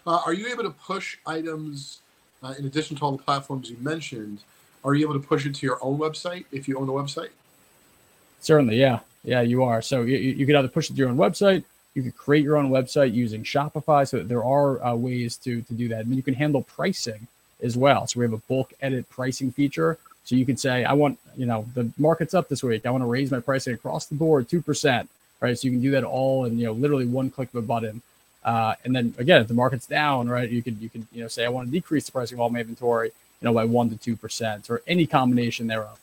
Uh, are you able to push items uh, in addition to all the platforms you mentioned? Are you able to push it to your own website if you own a website? Certainly, yeah, yeah, you are. So you, you could either push it to your own website. You could create your own website using Shopify. So there are uh, ways to to do that. And you can handle pricing as well. So we have a bulk edit pricing feature so you could say, I want, you know, the market's up this week. I want to raise my pricing across the board 2%. Right. So you can do that all in, you know, literally one click of a button. Uh, and then again, if the market's down, right, you could, you could, you know, say, I want to decrease the pricing of all my inventory, you know, by one to 2% or any combination thereof.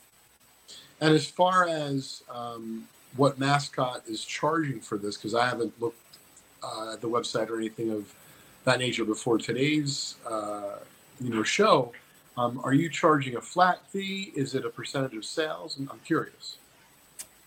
And as far as um, what Mascot is charging for this, because I haven't looked uh, at the website or anything of that nature before today's, uh, you know, show, um, are you charging a flat fee? Is it a percentage of sales? I'm, curious.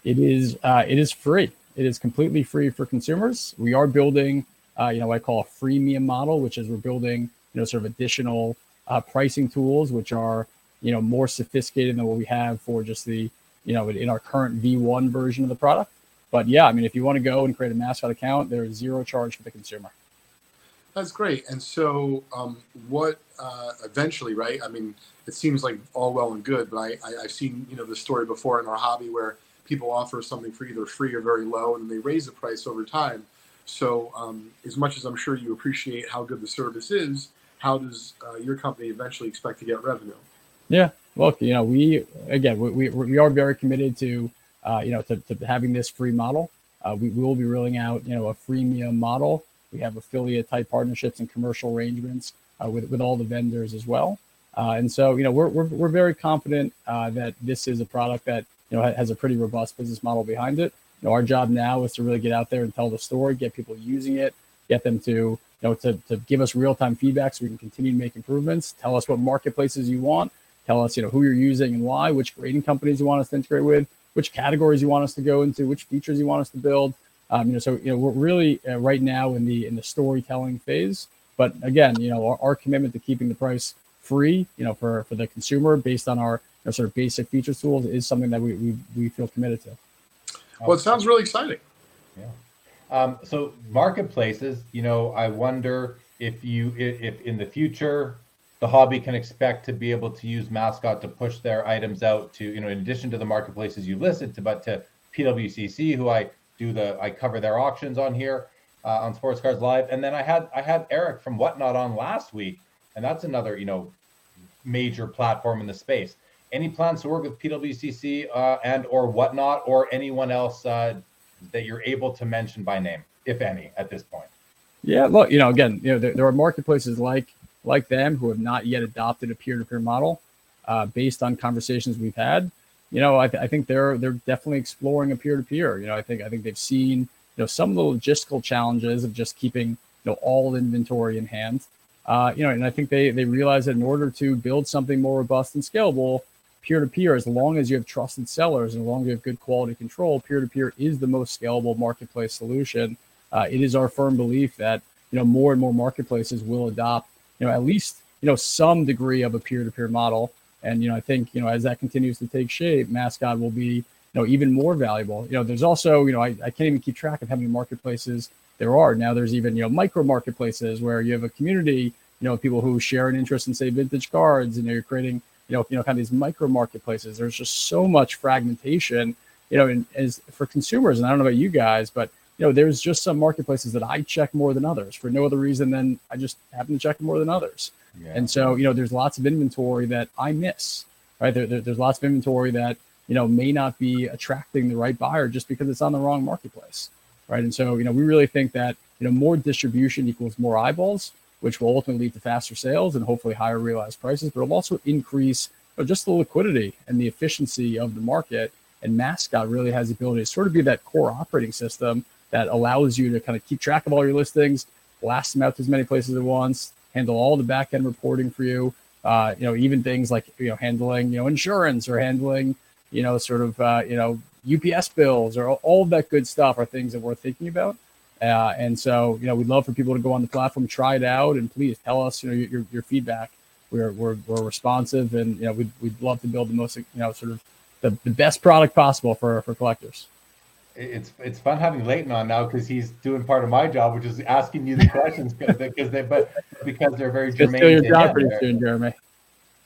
It is. Uh, it is free. It is completely free for consumers. We are building, uh, you know, what I call a freemium model, which is we're building, you know, sort of additional uh, pricing tools, which are, you know, more sophisticated than what we have for just the, you know, in our current V1 version of the product. But yeah, I mean, if you want to go and create a mascot account, there is zero charge for the consumer. That's great. And so, um, what uh, eventually, right? I mean, it seems like all well and good, but I, I, have seen you know the story before in our hobby where people offer something for either free or very low, and they raise the price over time. So, um, as much as I'm sure you appreciate how good the service is, how does uh, your company eventually expect to get revenue? Yeah, look, you know, we again, we, we, we are very committed to, uh, you know, to, to having this free model. Uh, we, we will be rolling out, you know, a freemium model we have affiliate type partnerships and commercial arrangements uh, with, with all the vendors as well. Uh, and so, you know, we're, we're, we're very confident uh, that this is a product that, you know, has a pretty robust business model behind it. You know, our job now is to really get out there and tell the story, get people using it, get them to, you know, to, to give us real time feedback so we can continue to make improvements. Tell us what marketplaces you want. Tell us, you know, who you're using and why, which grading companies you want us to integrate with, which categories you want us to go into, which features you want us to build. Um, you know, so you know we're really uh, right now in the in the storytelling phase. But again, you know, our, our, commitment to keeping the price free, you know, for for the consumer based on our you know, sort of basic feature tools is something that we we, we feel committed to. Well, it sounds really exciting. Yeah. Um, so marketplaces, you know, I wonder if you if in the future the hobby can expect to be able to use mascot to push their items out to you know in addition to the marketplaces you listed to but to pwcc who i do the I cover their auctions on here uh, on Sports Cards Live, and then I had I had Eric from Whatnot on last week, and that's another you know major platform in the space. Any plans to work with PWCC uh, and or Whatnot or anyone else uh, that you're able to mention by name, if any, at this point? Yeah, look, you know, again, you know, there, there are marketplaces like like them who have not yet adopted a peer-to-peer model uh, based on conversations we've had you know, I, th- I think they're they're definitely exploring a peer to peer. You know, I think I think they've seen you know some of the logistical challenges of just keeping you know all inventory in hand. Uh, you know, and I think they they realize that in order to build something more robust and scalable, peer to peer, as long as you have trusted sellers and as long as you have good quality control, peer to peer is the most scalable marketplace solution. Uh, it is our firm belief that you know more and more marketplaces will adopt you know at least you know some degree of a peer to peer model. And you know, I think you know as that continues to take shape, mascot will be you know even more valuable. You know, there's also you know I, I can't even keep track of how many marketplaces there are now. There's even you know micro marketplaces where you have a community you know people who share an interest in say vintage cards, and you're creating you know you know kind of these micro marketplaces. There's just so much fragmentation. You know, and as for consumers, and I don't know about you guys, but you know, there's just some marketplaces that I check more than others for no other reason than I just happen to check more than others. Yeah. And so, you know, there's lots of inventory that I miss, right? There, there, there's lots of inventory that, you know, may not be attracting the right buyer just because it's on the wrong marketplace, right? And so, you know, we really think that, you know, more distribution equals more eyeballs, which will ultimately lead to faster sales and hopefully higher realized prices, but it'll also increase you know, just the liquidity and the efficiency of the market. And Mascot really has the ability to sort of be that core operating system that allows you to kind of keep track of all your listings, blast them out to as many places at once, handle all the back end reporting for you. Uh, you know, even things like you know handling you know insurance or handling you know sort of uh, you know UPS bills or all of that good stuff are things that we're thinking about. Uh, and so, you know, we'd love for people to go on the platform, try it out, and please tell us, you know, your, your feedback. We're, we're, we're responsive, and you know, we'd, we'd love to build the most, you know, sort of the, the best product possible for for collectors. It's it's fun having Leighton on now because he's doing part of my job, which is asking you the questions because they but because they're very Just germane. your job pretty soon, Jeremy.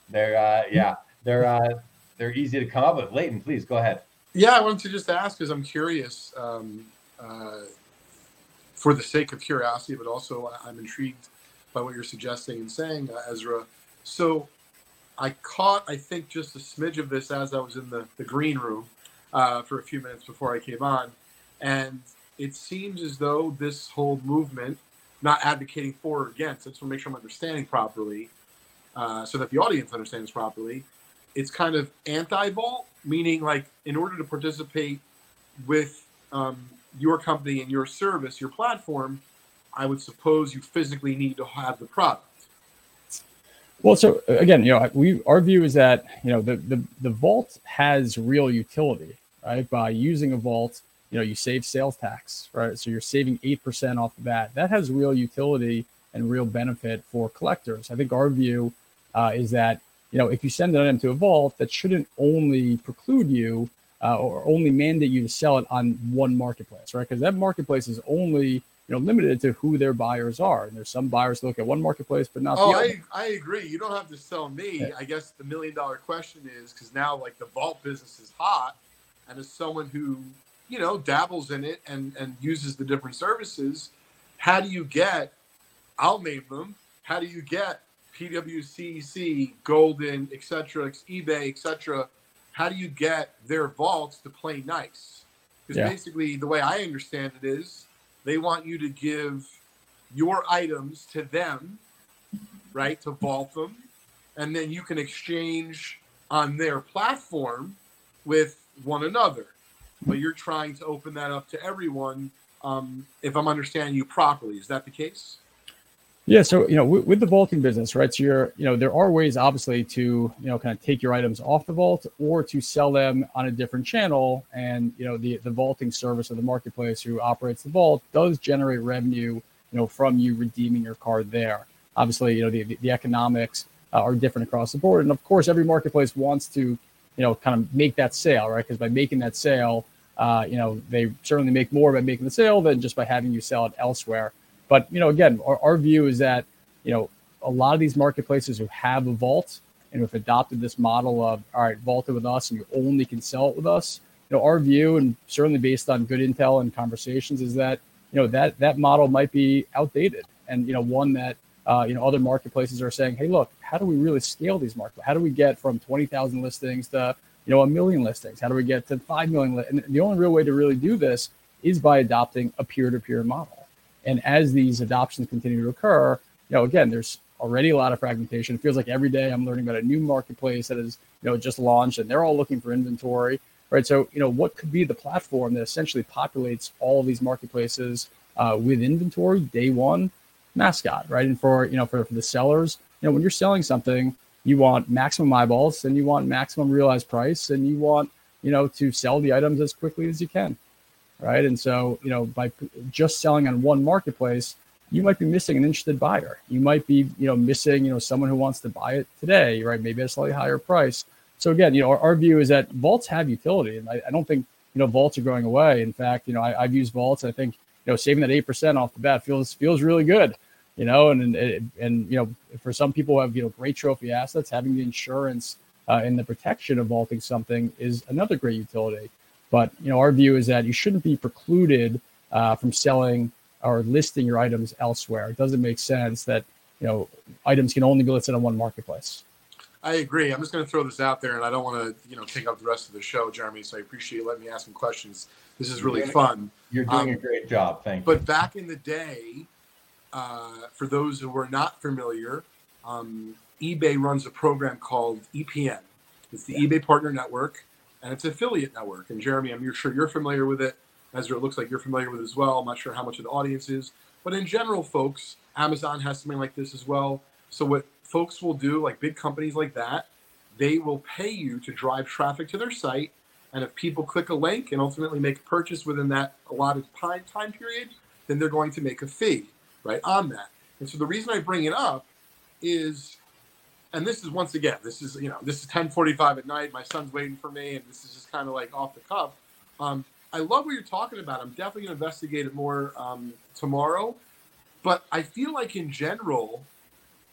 They're uh, yeah, they're uh, they're easy to come up with. Leighton, please go ahead. Yeah, I wanted to just ask because I'm curious. Um, uh, for the sake of curiosity, but also I'm intrigued by what you're suggesting and saying, uh, Ezra. So I caught, I think, just a smidge of this as I was in the, the green room uh, for a few minutes before I came on. And it seems as though this whole movement, not advocating for or against, I just want to make sure I'm understanding properly uh, so that the audience understands properly. It's kind of anti vault, meaning like in order to participate with um, your company and your service, your platform, I would suppose you physically need to have the product. Well, so again, you know, we our view is that you know the the the vault has real utility, right? By using a vault, you know, you save sales tax, right? So you're saving eight percent off the bat. That has real utility and real benefit for collectors. I think our view uh, is that you know if you send an item to a vault, that shouldn't only preclude you uh, or only mandate you to sell it on one marketplace, right? Because that marketplace is only you know limited to who their buyers are. And there's some buyers look at one marketplace, but not. Oh, I, I agree. You don't have to sell me. Yeah. I guess the million dollar question is because now like the vault business is hot, and as someone who you know dabbles in it and and uses the different services, how do you get? I'll name them. How do you get PWCC, Goldin, etc., eBay, etc how do you get their vaults to play nice? Because yeah. basically, the way I understand it is, they want you to give your items to them, right, to vault them, and then you can exchange on their platform with one another. But you're trying to open that up to everyone. Um, if I'm understanding you properly, is that the case? Yeah, so you know, with, with, the vaulting business, right? So you're, you know, there are ways, obviously, to you know, kind of take your items off the vault or to sell them on a different channel. And you know, the the vaulting service or the marketplace who operates the vault does generate revenue, you know, from you redeeming your card there. Obviously, you know, the the, the economics uh, are different across the board, and of course, every marketplace wants to, you know, kind of make that sale, right? Because by making that sale, uh, you know, they certainly make more by making the sale than just by having you sell it elsewhere. But you know, again, our, our view is that you know a lot of these marketplaces who have a vault and who've adopted this model of all right, vaulted with us and you only can sell it with us. You know, our view and certainly based on good intel and conversations is that you know that that model might be outdated and you know one that uh, you know other marketplaces are saying, hey, look, how do we really scale these markets? How do we get from twenty thousand listings to you know a million listings? How do we get to five million? Li-? And the only real way to really do this is by adopting a peer-to-peer model. And as these adoptions continue to occur, you know, again, there's already a lot of fragmentation. It feels like every day I'm learning about a new marketplace that is, you know, just launched and they're all looking for inventory, right? So, you know, what could be the platform that essentially populates all of these marketplaces uh, with inventory day one? Mascot, right? And for, you know, for, for the sellers, you know, when you're selling something, you want maximum eyeballs and you want maximum realized price and you want, you know, to sell the items as quickly as you can right? And so, you know, by just selling on one marketplace, you might be missing an interested buyer. You might be, you know, missing, you know, someone who wants to buy it today, right? Maybe at a slightly higher price. So again, you know, our, our view is that vaults have utility, and I, I, don't think you know vaults are going away. In fact, you know, I, have used vaults. I think you know saving that eight percent off the bat feels feels really good. You know, and and and you know, for some people who have you know great trophy assets, having the insurance uh, and the protection of vaulting something is another great utility. But you know, our view is that you shouldn't be precluded uh, from selling or listing your items elsewhere. It doesn't make sense that you know items can only be listed on one marketplace. I agree. I'm just going to throw this out there, and I don't want to, you know, take up the rest of the show, Jeremy. So I appreciate you letting me ask some questions. This is really you're fun. You're doing um, a great job. Thank you. But back in the day, uh, for those who are not familiar, um, eBay runs a program called EPN. It's the yeah. eBay Partner Network, and it's affiliate network. And Jeremy, I'm sure you're familiar with it. Ezra, it looks like you're familiar with it as well. I'm not sure how much of the audience is, but in general, folks, Amazon has something like this as well. So what folks will do, like big companies like that, they will pay you to drive traffic to their site. And if people click a link and ultimately make a purchase within that allotted time period, then they're going to make a fee, right, on that. And so the reason I bring it up is, and this is once again, this is you know, this is 10:45 at night. My son's waiting for me, and this is just kind of like off the cuff. Um, I love what you're talking about. I'm definitely going to investigate it more um, tomorrow. But I feel like in general,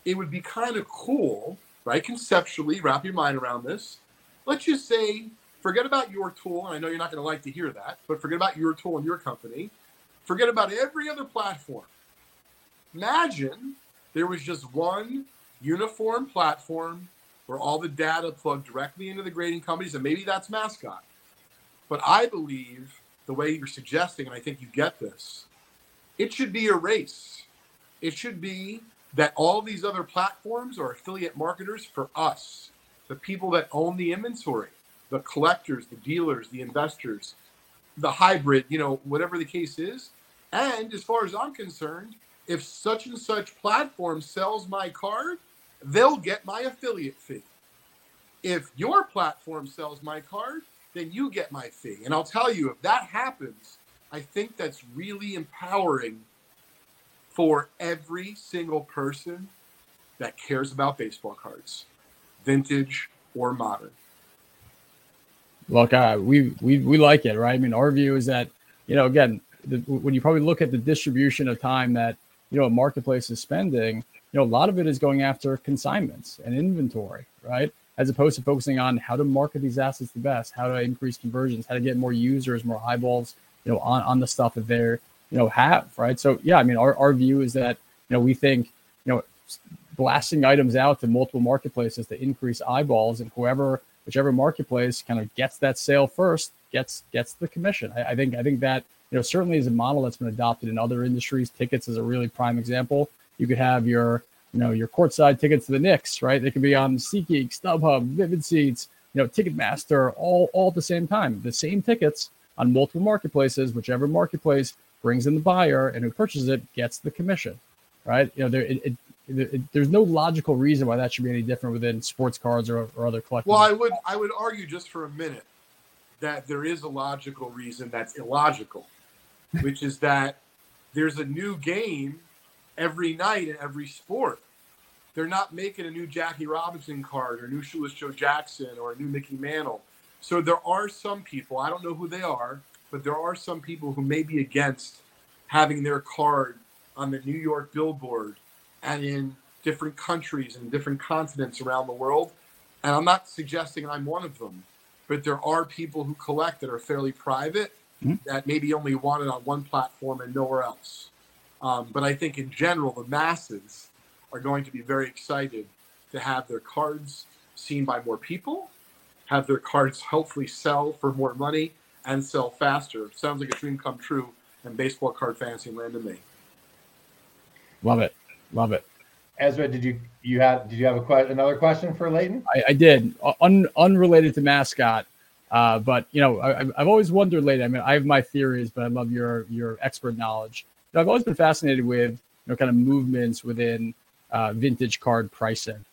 it would be kind of cool, right? Conceptually, wrap your mind around this. Let's just say, forget about your tool. And I know you're not going to like to hear that, but forget about your tool and your company. Forget about every other platform. Imagine there was just one uniform platform where all the data plugged directly into the grading companies, and maybe that's Mascot. But I believe the way you're suggesting, and I think you get this, it should be a race. It should be that all these other platforms are affiliate marketers for us, the people that own the inventory, the collectors, the dealers, the investors, the hybrid, you know, whatever the case is. And as far as I'm concerned, if such and such platform sells my card, they'll get my affiliate fee. If your platform sells my card, then you get my fee. And I'll tell you, if that happens, I think that's really empowering for every single person that cares about baseball cards, vintage or modern. Look, uh, we, we we like it, right? I mean, our view is that you know, again, the, when you probably look at the distribution of time that you know a marketplace is spending, you know, a lot of it is going after consignments and inventory, right? As opposed to focusing on how to market these assets the best, how to increase conversions, how to get more users, more eyeballs, you know, on, on the stuff that they're, you know, have, right? So yeah, I mean, our, our view is that, you know, we think, you know, blasting items out to multiple marketplaces to increase eyeballs and whoever whichever marketplace kind of gets that sale first gets gets the commission. I, I, think I think that you know certainly is a model that's been adopted in other industries. Tickets is a really prime example. You could have your you know your courtside tickets to the Knicks, right? They could be on SeatGeek, StubHub, Vivid Seats, you know, Ticketmaster, all all at the same time. The same tickets on multiple marketplaces, whichever marketplace brings in the buyer and who purchases it gets the commission, right? You know, there it, it, there's no logical reason why that should be any different within sports cards or, or other collectibles. Well, I would I would argue just for a minute that there is a logical reason that's illogical, which is that there's a new game every night in every sport. They're not making a new Jackie Robinson card or a new Shoeless Joe Jackson or a new Mickey Mantle. So there are some people, I don't know who they are, but there are some people who may be against having their card on the New York billboard and in different countries and different continents around the world. And I'm not suggesting I'm one of them, but there are people who collect that are fairly private mm-hmm. that maybe only wanted on one platform and nowhere else. Um, but I think in general, the masses are going to be very excited to have their cards seen by more people, have their cards hopefully sell for more money and sell faster. Sounds like a dream come true in baseball card fantasy land to me. Love it. Love it. Ezra, did you you had did you have a question another question for Leighton? I, I did, Un, unrelated to mascot, uh, but you know I, have always wondered, lately. I mean, I have my theories, but I love your your expert knowledge. You know, I've always been fascinated with you know kind of movements within uh, vintage card pricing,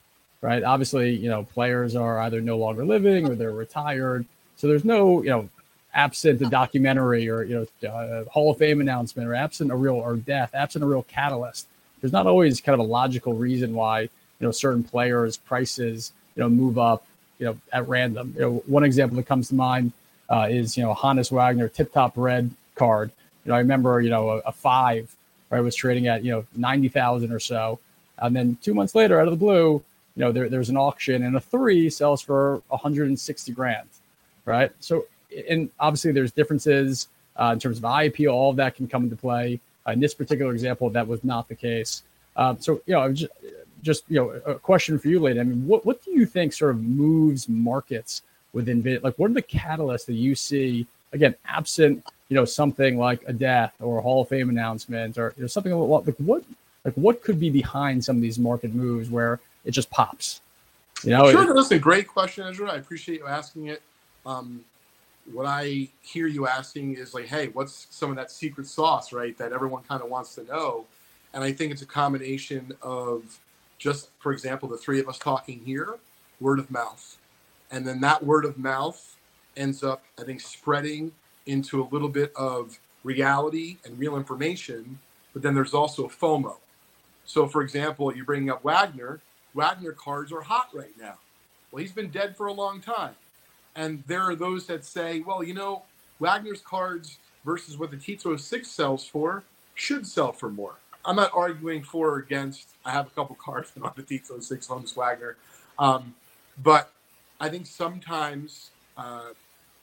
right? Obviously, you know players are either no longer living or they're retired, so there's no you know absent a documentary or you know uh, Hall of Fame announcement or absent a real or death, absent a real catalyst there's not always kind of a logical reason why you know certain players prices you know move up you know at random. You know, one example that comes to mind uh, is you know Honus Wagner tip top bread card. You know, I remember you know a, a five right was trading at you know ninety thousand or so, and then two months later, out of the blue, you know there, there's an auction and a three sells for 160 grand, right? So and obviously there's differences uh, in terms of IP. All of that can come into play. Uh, in this particular example, that was not the case. Um, so, you know, just, just, you know, a question for you, Leighton. I mean, what, what do you think sort of moves markets within Like, what are the catalysts that you see, again, absent, you know, something like a death or a Hall of Fame announcement or, you know, something like what, like what could be behind some of these market moves where it just pops? You know, sure, it, that's a great question, Ezra. I appreciate you asking it. Um, what I hear you asking is like, hey, what's some of that secret sauce, right? That everyone kind of wants to know. And I think it's a combination of just, for example, the three of us talking here, word of mouth. And then that word of mouth ends up, I think, spreading into a little bit of reality and real information. But then there's also FOMO. So, for example, you're bringing up Wagner. Wagner cards are hot right now. Well, he's been dead for a long time. And there are those that say, well, you know, Wagner's cards versus what the T206 sells for should sell for more. I'm not arguing for or against. I have a couple cards on the T206 Honus Wagner. Um, but I think sometimes uh,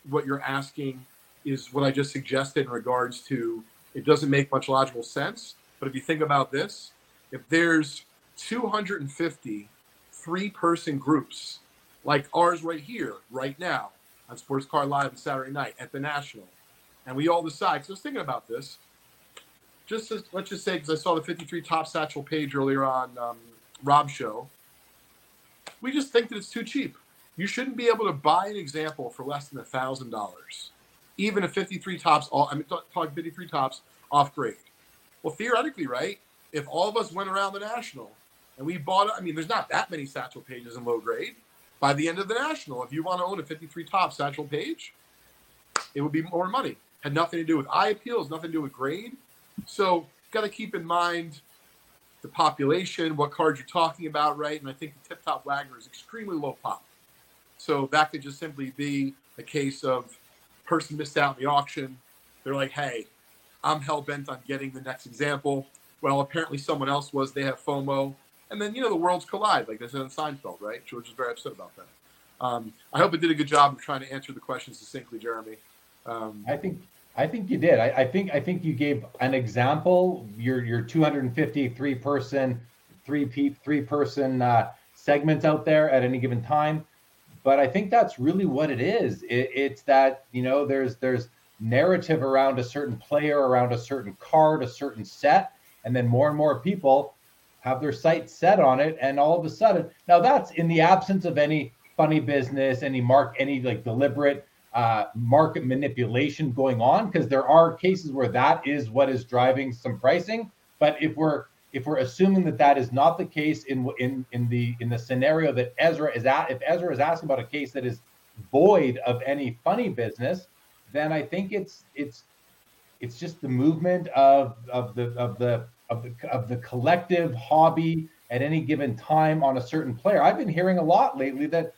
what you're asking is what I just suggested in regards to it doesn't make much logical sense. But if you think about this, if there's 250 three person groups like ours right here, right now, on Sports Cards Live on Saturday night at the National. And we all decide, because I was thinking about this, just as, let's just say, because I saw the 53 top Satchel Paige earlier on um, Rob's show, we just think that it's too cheap. You shouldn't be able to buy an example for less than a thousand dollars, even a 53 Topps. All I mean, talking 53 Topps off grade. Well, theoretically, right? If all of us went around the national and we bought, I mean, there's not that many Satchel Paiges in low grade by the end of the national. If you want to own a 53 top Satchel Paige, it would be more money. Had nothing to do with eye appeals, nothing to do with grade. So got to keep in mind the population, what cards you're talking about, right? And I think the tip top Wagner is extremely low pop. So that could just simply be a case of person missed out in the auction. They're like, hey, I'm hell bent on getting the next example. Well, apparently someone else was. They have FOMO. And then, you know, the worlds collide, like they said in Seinfeld, right? George is very upset about that. Um, I hope it did a good job of trying to answer the questions succinctly, Jeremy. Um, I think I think you did. I, I, think I think you gave an example. Your your 250 three person, three pe- three person uh, segments out there at any given time. But I think that's really what it is. It, it's that you know there's there's narrative around a certain player, around a certain card, a certain set, and then more and more people have their sights set on it, and all of a sudden, now that's in the absence of any funny business, any mark, any like deliberate uh, market manipulation going on, because there are cases where that is what is driving some pricing. But if we're if we're assuming that that is not the case in in in the in the scenario that Ezra is at, if Ezra is asking about a case that is void of any funny business, then I think it's it's it's just the movement of of the of the of the of the collective hobby at any given time on a certain player. I've been hearing a lot lately that,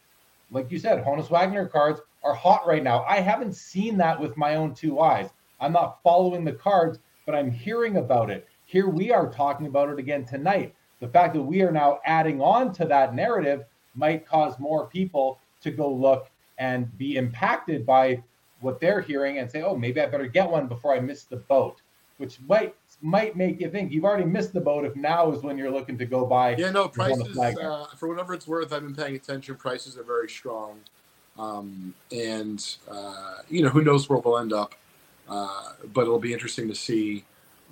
like you said, Honus Wagner cards are hot right now. I haven't seen that with my own two eyes. I'm not following the cards, but I'm hearing about it. Here we are talking about it again tonight. The fact that we are now adding on to that narrative might cause more people to go look and be impacted by what they're hearing and say, oh, maybe I better get one before I miss the boat, which might might make you think you've already missed the boat if now is when you're looking to go buy. Yeah, no, prices, uh, for whatever it's worth, I've been paying attention. Prices are very strong. Um, and, uh, you know, who knows where we'll end up. Uh, but it'll be interesting to see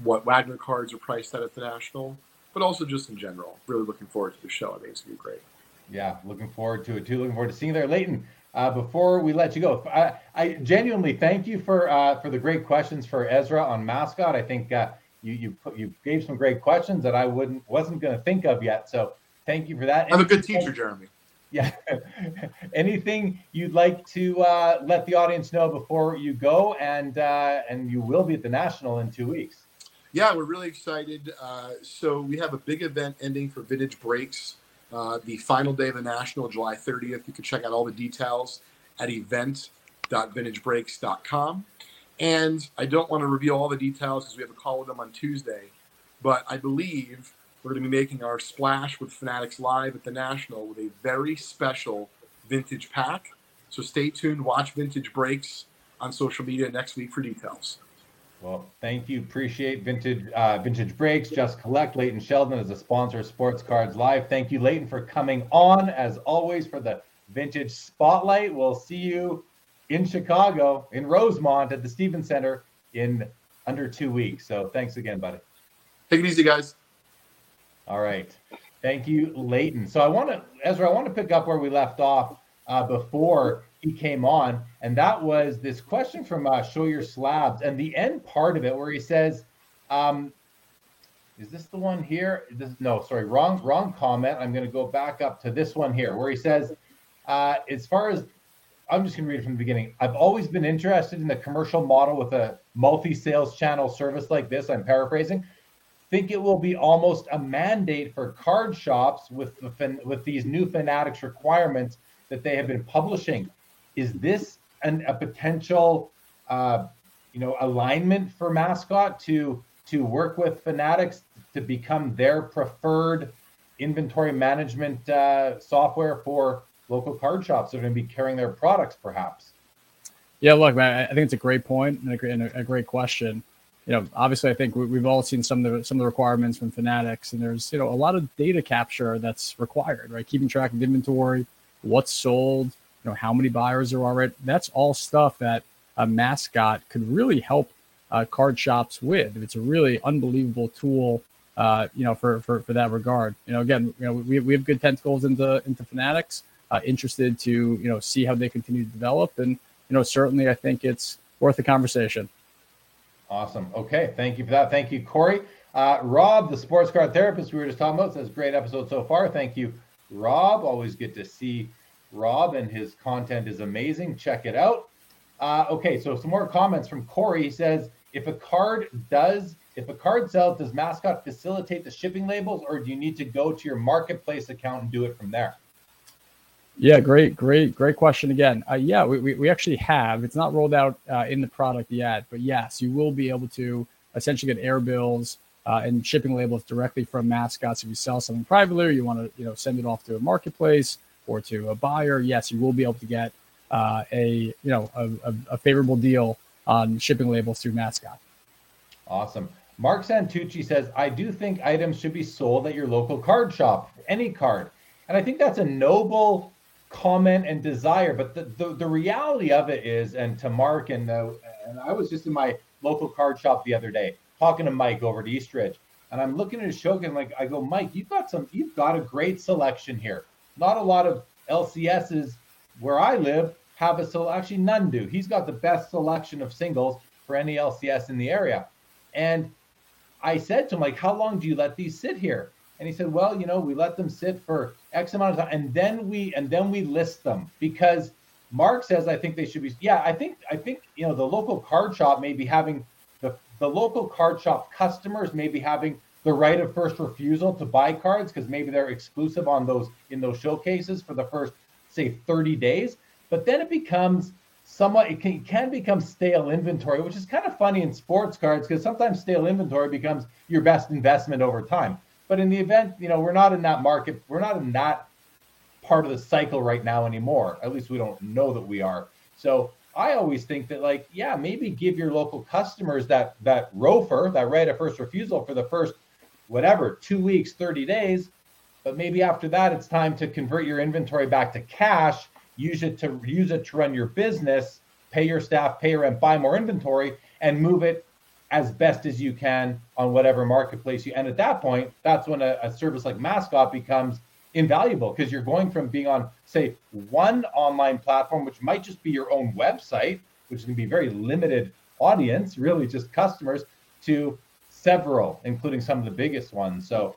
what Wagner cards are priced at at the National, but also just in general. Really looking forward to the show. I think it's going to be great. Yeah, looking forward to it too. Looking forward to seeing you there. Leighton, uh, before we let you go, I, I genuinely thank you for uh, for the great questions for Ezra on mascot. I think uh, you you put, you gave some great questions that I wouldn't wasn't going to think of yet. So thank you for that. I'm a good teacher, Jeremy. Yeah. Anything you'd like to uh, let the audience know before you go, and uh, and you will be at the national in two weeks. Yeah, we're really excited. Uh, so we have a big event ending for Vintage Breaks. Uh, the final day of the national, July 30th. You can check out all the details at event.vintagebreaks.com. And I don't want to reveal all the details because we have a call with them on Tuesday. But I believe we're going to be making our splash with Fanatics Live at the National with a very special vintage pack. So stay tuned, watch Vintage Breaks on social media next week for details. Well, thank you. Appreciate Vintage uh, Vintage Breaks. Just Collect. Leighton Sheldon is a sponsor of Sports Cards Live. Thank you, Leighton, for coming on as always for the Vintage Spotlight. We'll see you in Chicago, in Rosemont at the Stephens Center in under two weeks. So thanks again, buddy. Take it easy, guys. All right. Thank you, Leighton. So I want to, Ezra, I want to pick up where we left off uh, before. he came on, and that was this question from uh, Show Your Slabs, and the end part of it where he says, um, "Is this the one here? This no, sorry, wrong, wrong comment. I'm going to go back up to this one here where he says, uh, as far as I'm just going to read it from the beginning. I've always been interested in the commercial model with a multi-sales channel service like this. I'm paraphrasing. Think it will be almost a mandate for card shops with the with these new Fanatics requirements that they have been publishing. Is this an, a potential, uh, you know, alignment for Mascot to to work with Fanatics to become their preferred inventory management uh, software for local card shops that are going to be carrying their products, perhaps? Yeah, look, man, I think it's a great point and a and a great question. You know, obviously, I think we, have all seen some of the some of the requirements from Fanatics, and there's you know a lot of data capture that's required, right? Keeping track of inventory, what's sold, you know, how many buyers there are. Right? That's all stuff that a mascot could really help uh, card shops with. It's a really unbelievable tool, uh, you know, for, for for that regard. You know, again, you know, we, we have good tentacles into into Fanatics uh, interested to you know see how they continue to develop, and you know certainly I think it's worth a conversation. Awesome. Okay, thank you for that. Thank you, Corey. Uh, Rob, the sports card therapist we were just talking about, says great episode so far. Thank you, Rob. Always good to see Rob, and his content is amazing. Check it out. Uh, okay, so some more comments from Corey. He says, if a card does, if a card sells, does Mascot facilitate the shipping labels, or do you need to go to your marketplace account and do it from there? Yeah, great, great, great question again. Uh, yeah, we, we, we, actually have. It's not rolled out uh, in the product yet, but yes, you will be able to essentially get air bills uh, and shipping labels directly from mascots. If you sell something privately, or you want to you know send it off to a marketplace or to a buyer, yes, you will be able to get uh, a you know a, a, a favorable deal on shipping labels through mascot. Awesome. Mark Santucci says, I do think items should be sold at your local card shop, any card. And I think that's a noble comment and desire. But the, the, the reality of it is, and to Mark and and I was just in my local card shop the other day talking to Mike over at Eastridge, and I'm looking at his show and like I go, Mike, you've got some, you've got a great selection here. Not a lot of LCSs where I live have a so actually none do. He's got the best selection of singles for any LCS in the area. And I said to him, like, how long do you let these sit here? And he said, well, you know, we let them sit for X amount of time, and then we and then we list them because Mark says I think they should be. Yeah, I think I think you know the local card shop may be having the the local card shop customers may be having the right of first refusal to buy cards because maybe they're exclusive on those in those showcases for the first say 30 days. But then it becomes somewhat it can, it can become stale inventory, which is kind of funny in sports cards because sometimes stale inventory becomes your best investment over time. But in the event, you know, we're not in that market, we're not in that part of the cycle right now anymore. At least we don't know that we are. So I always think that like, yeah, maybe give your local customers that that ROFR, that right of first refusal for the first whatever, two weeks, 30 days. But maybe after that, it's time to convert your inventory back to cash, use it to use it to run your business, pay your staff, pay your rent, buy more inventory, and move it as best as you can on whatever marketplace you and at that point that's when a, a service like mascot becomes invaluable because you're going from being on say one online platform which might just be your own website which can be very limited audience really just customers to several including some of the biggest ones. So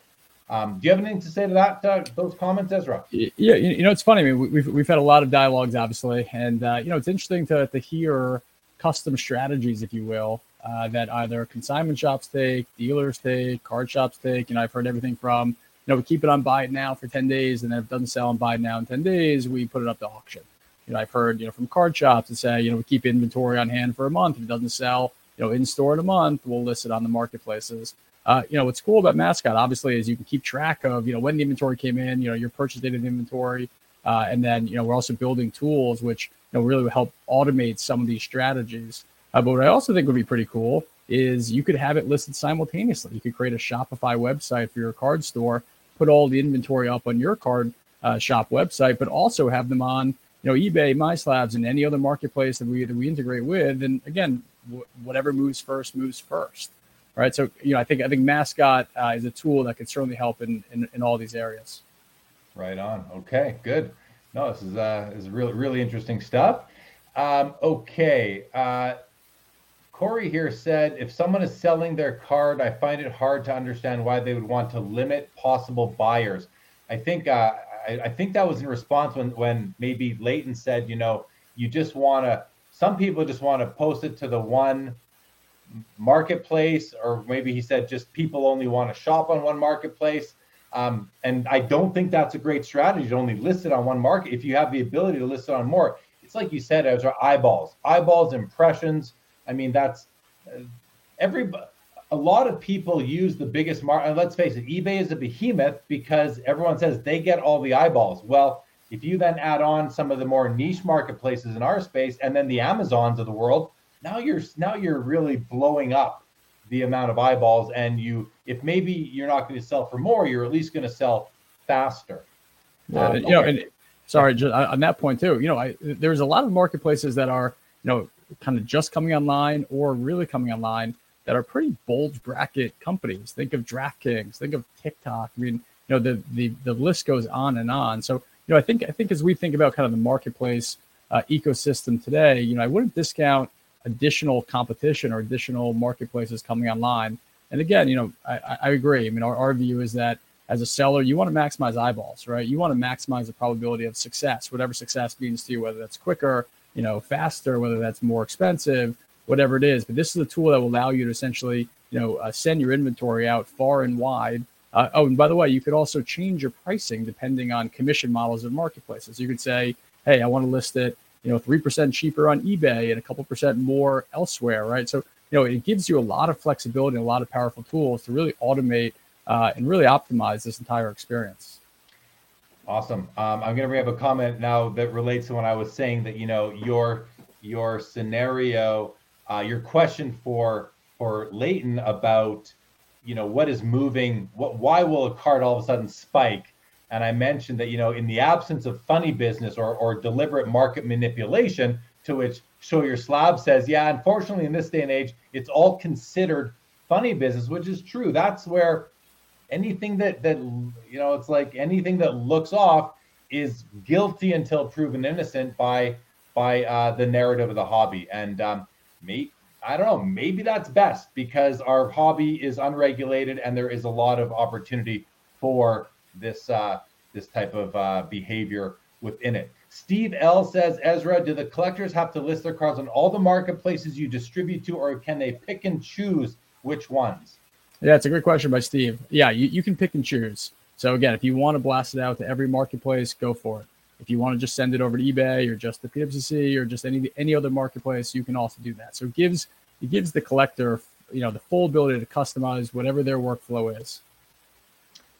um, do you have anything to say to that uh, those comments ezra? Yeah you know it's funny i mean we've, we've had a lot of dialogues obviously and uh, you know it's interesting to, to hear custom strategies if you will uh, that either consignment shops take, dealers take, card shops take. You know, I've heard everything from, you know, we keep it on buy it now for 10 days, and if it doesn't sell on buy it now in 10 days, we put it up to auction. You know, I've heard, you know, from card shops that say, you know, we keep inventory on hand for a month. If it doesn't sell, you know, in store in a month, we'll list it on the marketplaces. Uh, you know, what's cool about Mascot, obviously, is you can keep track of, you know, when the inventory came in, you know, your purchase date of inventory. Uh, and then, you know, we're also building tools which, you know, really will help automate some of these strategies. Uh, but what I also think would be pretty cool is you could have it listed simultaneously. You could create a Shopify website for your card store, put all the inventory up on your card uh, shop website, but also have them on you know eBay, MySlabs, and any other marketplace that we that we integrate with. And again, w- whatever moves first moves first. Right. So you know, I think I think Mascot uh, is a tool that can certainly help in, in in all these areas. Right on. Okay. Good. No, this is uh, is really really interesting stuff. Um, okay, uh, Corey here said, if someone is selling their card, I find it hard to understand why they would want to limit possible buyers. I think uh, I, I, think that was in response when when maybe Leighton said, you know, you just want to. Some people just want to post it to the one marketplace, or maybe he said just people only want to shop on one marketplace. Um, and I don't think that's a great strategy to only list it on one market. If you have the ability to list it on more, it's like you said, Ezra, eyeballs, eyeballs, impressions. I mean, that's uh, every. A lot of people use the biggest market. And let's face it, eBay is a behemoth because everyone says they get all the eyeballs. Well, if you then add on some of the more niche marketplaces in our space, and then the Amazons of the world, now you're now you're really blowing up the amount of eyeballs and you if maybe you're not going to sell for more you're at least going to sell faster yeah, um, you okay. know and sorry just on that point too you know I, there's a lot of marketplaces that are you know kind of just coming online or really coming online that are pretty bulge bracket companies think of draftkings think of tiktok i mean you know the the, the list goes on and on so you know i think i think as we think about kind of the marketplace uh, ecosystem today you know i wouldn't discount additional competition or additional marketplaces coming online. And again, you know, I, I agree. I mean, our, our view is that as a seller, you want to maximize eyeballs, right? You want to maximize the probability of success, whatever success means to you, whether that's quicker, you know, faster, whether that's more expensive, whatever it is. But this is a tool that will allow you to essentially, you know, uh, send your inventory out far and wide. Uh, oh, and by the way, you could also change your pricing depending on commission models of marketplaces. You could say, hey, I want to list it you know, 3% cheaper on eBay and a couple percent more elsewhere, right? So, you know, it gives you a lot of flexibility and a lot of powerful tools to really automate uh, and really optimize this entire experience. Awesome. Um, I'm going to bring up a comment now that relates to when I was saying that, you know, your your scenario, uh, your question for for Leighton about, you know, what is moving, what why will a card all of a sudden spike? And I mentioned that, you know, in the absence of funny business or, or deliberate market manipulation, to which Show Your Slab says, yeah, unfortunately, in this day and age, it's all considered funny business, which is true. That's where anything that, that you know, it's like anything that looks off is guilty until proven innocent by by uh, the narrative of the hobby. And um, me, I don't know, maybe that's best because our hobby is unregulated and there is a lot of opportunity for this uh, this type of uh, behavior within it. Steve L says, Ezra, do the collectors have to list their cards on all the marketplaces you distribute to, or can they pick and choose which ones? Yeah, it's a great question by Steve. Yeah, you, you can pick and choose. So again, if you want to blast it out to every marketplace, go for it. If you want to just send it over to eBay or just the PWCC or just any any other marketplace, you can also do that. So it gives it gives the collector, you know, the full ability to customize whatever their workflow is.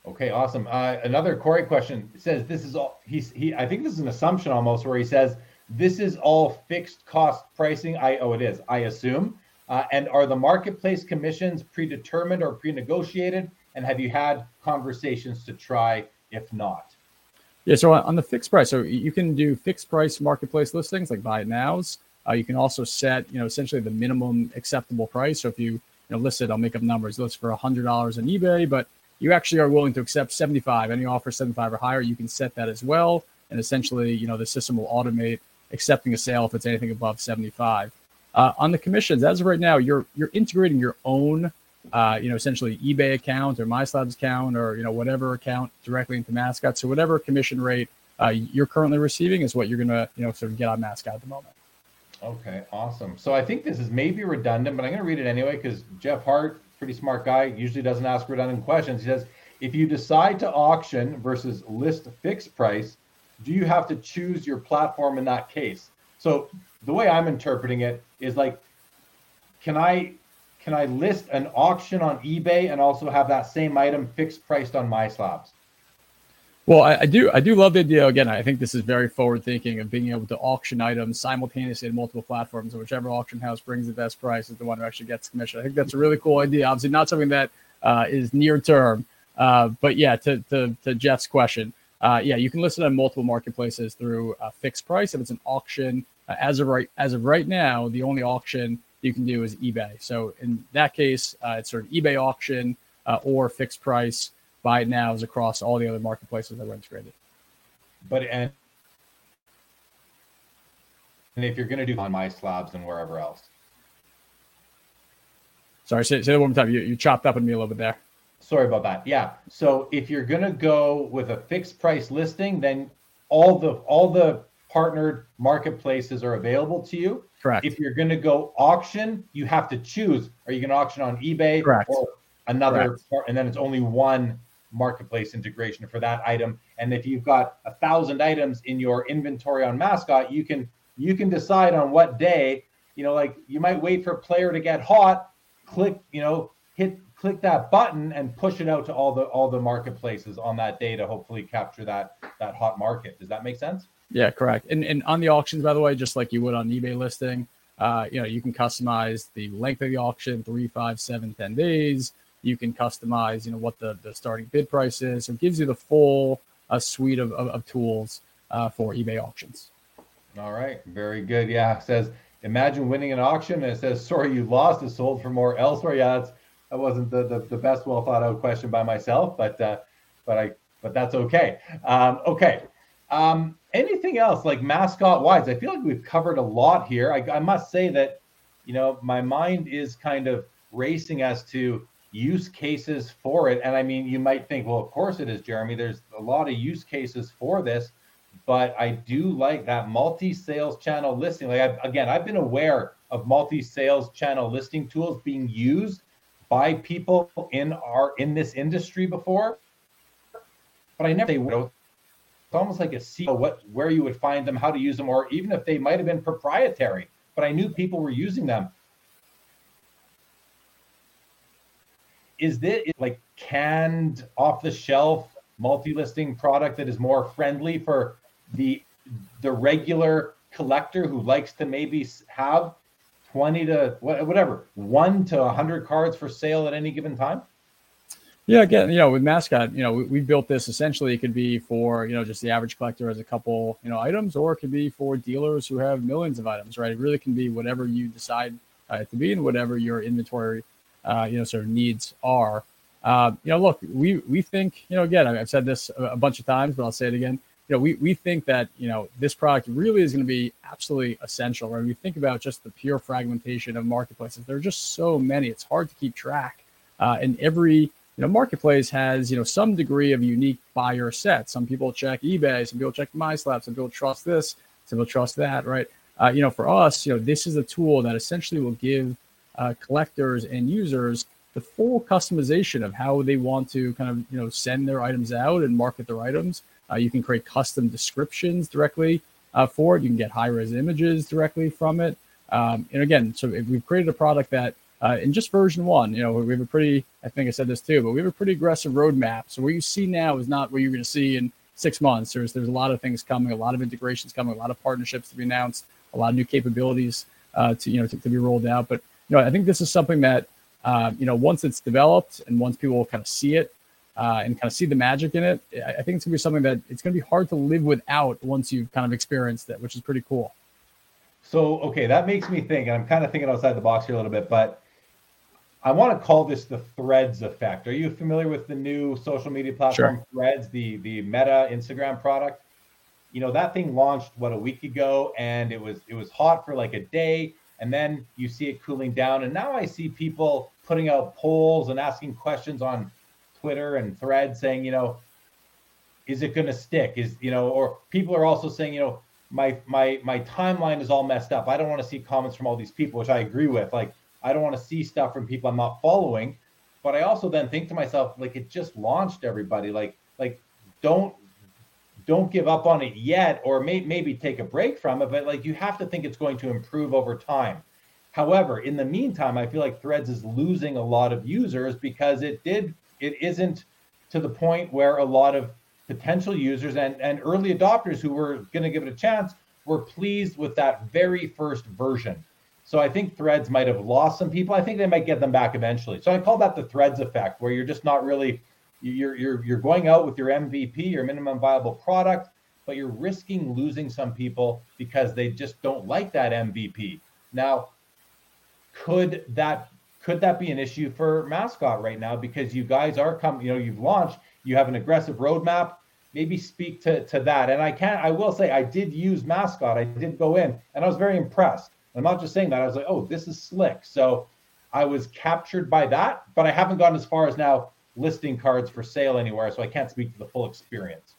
Okay, awesome. Uh, another Corey question says this is all he's he. I think this is an assumption almost where he says this is all fixed cost pricing. I oh it is. I assume. Uh, and are the marketplace commissions predetermined or pre-negotiated? And have you had conversations to try if not? Yeah, so on the fixed price, so you can do fixed price marketplace listings like buy it nows. Uh, you can also set, you know, essentially the minimum acceptable price. So if you, you know, list it, I'll make up numbers, list for hundred dollars on eBay, but you actually are willing to accept 75 any offer 75 or higher you can set that as well and essentially you know the system will automate accepting a sale if it's anything above 75 uh, on the commissions as of right now you're you're integrating your own uh, you know essentially ebay account or MySlabs account or you know whatever account directly into mascot so whatever commission rate uh, you're currently receiving is what you're gonna you know sort of get on mascot at the moment okay awesome so i think this is maybe redundant but i'm to read it anyway because jeff hart pretty smart guy, usually doesn't ask redundant questions. He says, if you decide to auction versus list fixed price, do you have to choose your platform in that case? So the way I'm interpreting it is like, can I can I list an auction on eBay and also have that same item fixed priced on MySlabs? Well, I, I, do. I do love the idea. Again, I think this is very forward thinking of being able to auction items simultaneously in multiple platforms, and whichever auction house brings the best price is the one who actually gets commission. I think that's a really cool idea. Obviously, not something that uh, is near term, uh, but yeah. To, to, to Jeff's question, uh, yeah, you can list it on multiple marketplaces through a fixed price. If it's an auction, uh, as of right as of right now, the only auction you can do is eBay. So in that case, uh, it's sort of eBay auction uh, or fixed price buy it now is across all the other marketplaces that were integrated. But and and if you're going to do on MySlabs and wherever else. Sorry, say, say that one more time. You, you chopped up on me a little bit there. Sorry about that. Yeah. So if you're going to go with a fixed price listing, then all the all the partnered marketplaces are available to you. Correct. If you're going to go auction, you have to choose: are you going to auction on eBay Correct. or another? And then it's only one marketplace integration for that item. And if you've got a thousand items in your inventory on Mascot, you can you can decide on what day. You know, like you might wait for a player to get hot, click, you know, hit click that button and push it out to all the all the marketplaces on that day to hopefully capture that that hot market. Does that make sense? Yeah, correct. And and on the auctions, by the way, just like you would on eBay listing, uh, you know, you can customize the length of the auction, three, five, seven, ten days. You can customize, you know, what the, the starting bid price is. So it gives you the full uh, suite of, of, of tools uh, for eBay auctions. All right, very good. Yeah, it says imagine winning an auction and it says sorry you lost, it sold for more elsewhere. Yeah, that's that wasn't the, the, the best well thought out question by myself, but uh, but I but that's okay. Um, okay. Um, anything else like mascot wise? I feel like we've covered a lot here. I, I must say that you know my mind is kind of racing as to use cases for it. And I mean, you might think, well, of course it is, Jeremy. There's a lot of use cases for this, but I do like that multi-sales channel listing. Like I've, again, I've been aware of multi-sales channel listing tools being used by people in our in this industry before, but I never. They it's almost like a see what where you would find them, how to use them, or even if they might have been proprietary. But I knew people were using them. is this like canned off the shelf multi-listing product that is more friendly for the the regular collector who likes to maybe have 20 to whatever 1 to 100 cards for sale at any given time yeah again you know with mascot you know we, we built this essentially it could be for you know just the average collector as a couple you know items or it could be for dealers who have millions of items right it really can be whatever you decide uh, to be and whatever your inventory uh, you know, sort of needs are. Uh, you know, look, we we think, you know, again, I've said this a bunch of times, but I'll say it again. You know, we we think that you know this product really is going to be absolutely essential. When we think about just the pure fragmentation of marketplaces, there are just so many; it's hard to keep track. Uh, and every you know marketplace has you know some degree of unique buyer set. Some people check eBay, some people check MySlab, some people trust this, some people trust that, right? Uh, you know, for us, you know, this is a tool that essentially will give uh, collectors and users the full customization of how they want to kind of you know send their items out and market their items. Uh, you can create custom descriptions directly uh, for it. You can get high res images directly from it. Um, and again, so we've created a product that uh, in just version one, you know, we have a pretty, I think I said this too, but we have a pretty aggressive roadmap. So what you see now is not what you're going to see in six months. There's there's a lot of things coming, a lot of integrations coming, a lot of partnerships to be announced, a lot of new capabilities uh, to you know to, to be rolled out. But you know, I think this is something that, uh, you know, once it's developed and once people kind of see it uh, and kind of see the magic in it, I think it's gonna be something that it's gonna be hard to live without once you've kind of experienced it, which is pretty cool. So, okay, that makes me think, and I'm kind of thinking outside the box here a little bit, but I want to call this the Threads effect. Are you familiar with the new social media platform sure. Threads, the the Meta Instagram product? You know that thing launched what a week ago, and it was it was hot for like a day, and then you see it cooling down. And now I see people putting out polls and asking questions on Twitter and threads saying, you know, is it going to stick? Is, you know, or people are also saying, you know, my my my timeline is all messed up. I don't want to see comments from all these people, which I agree with. Like, I don't want to see stuff from people I'm not following. But I also then think to myself, like, it just launched everybody. Like, like, don't don't give up on it yet, or may, maybe take a break from it. But like you have to think it's going to improve over time. However, in the meantime, I feel like Threads is losing a lot of users because it did it isn't to the point where a lot of potential users and, and early adopters who were going to give it a chance were pleased with that very first version. So I think Threads might have lost some people. I think they might get them back eventually. So I call that the Threads effect, where you're just not really you're you're you're going out with your MVP, your minimum viable product, but you're risking losing some people because they just don't like that MVP. Now, could that could that be an issue for mascot right now because you guys are coming, you know, you've launched, you have an aggressive roadmap. maybe speak to to that. And I can I will say I did use mascot. I did go in and I was very impressed. I'm not just saying that. I was like, oh, this is slick. So I was captured by that, but I haven't gone as far as now listing cards for sale anywhere, so I can't speak to the full experience.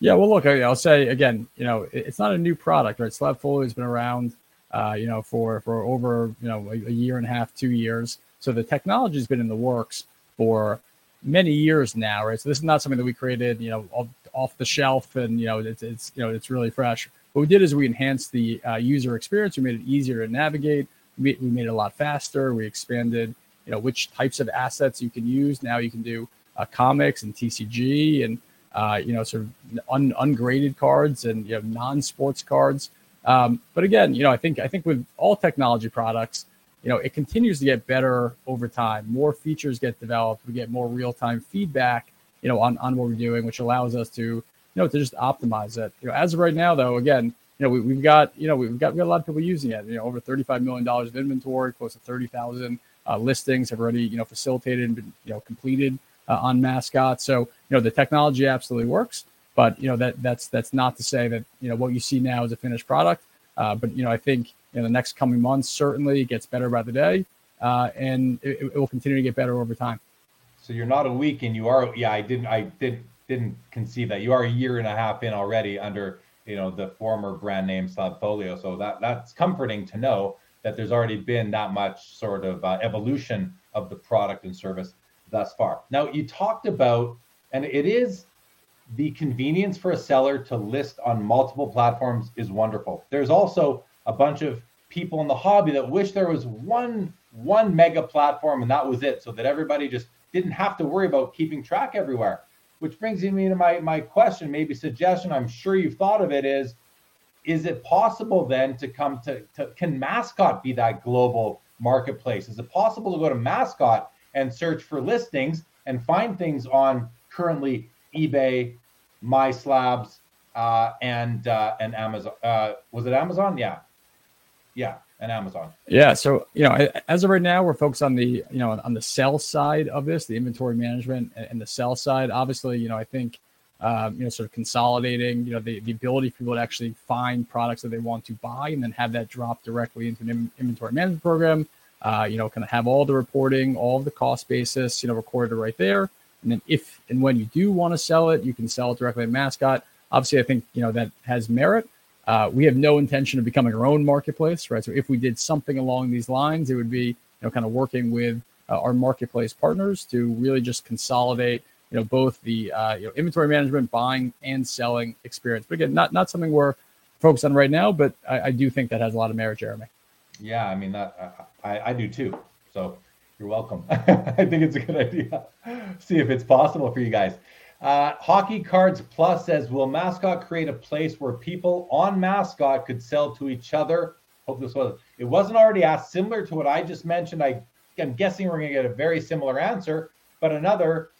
Yeah, well, look, I'll say again, you know, it's not a new product, right? Slabfolio has been around, uh, you know, for for over you know a, a year and a half, two years. So the technology has been in the works for many years now, right? So this is not something that we created, you know, off, off the shelf, and you know, it's, it's you know, it's really fresh. What we did is we enhanced the uh, user experience. We made it easier to navigate. We, we made it a lot faster. We expanded, you know, which types of assets you can use. Now you can do uh, comics and TCG and uh, you know, sort of un, ungraded cards and you know non-sports cards. Um, but again, you know, I think I think with all technology products, you know, it continues to get better over time. More features get developed. We get more real-time feedback, you know, on, on what we're doing, which allows us to, you know, to just optimize it. You know, as of right now, though, again, you know, we, have got, you know, we've got, we've got a lot of people using it. You know, over $35 million of inventory, close to 30,000 uh, listings have already, you know, facilitated and been, you know, completed uh, on Mascot. So, you know, the technology absolutely works. But you know that that's that's not to say that you know what you see now is a finished product. Uh, but you know, I think in the next coming months, certainly it gets better by the day, uh, and it, it, will continue to get better over time. So you're not a week, and you are. Yeah, I didn't. I did didn't conceive that you are a year and a half in already under you know the former brand name Slabfolio. So that that's comforting to know that there's already been that much sort of uh, evolution of the product and service thus far. Now you talked about, and it is the convenience for a seller to list on multiple platforms is wonderful. There's also a bunch of people in the hobby that wish there was one one mega platform and that was it so that everybody just didn't have to worry about keeping track everywhere which brings me to my my question maybe suggestion i'm sure you've thought of it is is it possible then to come to, to can mascot be that global marketplace? Is it possible to go to mascot and search for listings and find things on currently ebay MySlabs uh, and uh, and amazon uh, was it amazon? Yeah. Yeah, and Amazon. Yeah. So you know, as of right now, we're focused on the you know on the sell side of this, the inventory management and the sell side. Obviously, you know, I think um, you know sort of consolidating, you know, the, the ability for people to actually find products that they want to buy and then have that drop directly into an inventory management program. Uh, you know, kind of have all the reporting, all the cost basis, you know, recorded right there. And then if and when you do want to sell it, you can sell it directly at Mascot. Obviously, I think you know that has merit. Uh, we have no intention of becoming our own marketplace, right? So if we did something along these lines, it would be you know kind of working with uh, our marketplace partners to really just consolidate you know both the uh, you know inventory management, buying and selling experience. But again, not not something we're focused on right now, but I, I do think that has a lot of merit, Jeremy. Yeah, I mean that I, I do too. So you're welcome. I think it's a good idea. See if it's possible for you guys. Uh, Hockey Cards Plus says, "Will Mascot create a place where people on Mascot could sell to each other?" Hope this was. It wasn't already asked. Similar to what I just mentioned, I am guessing we're going to get a very similar answer, but another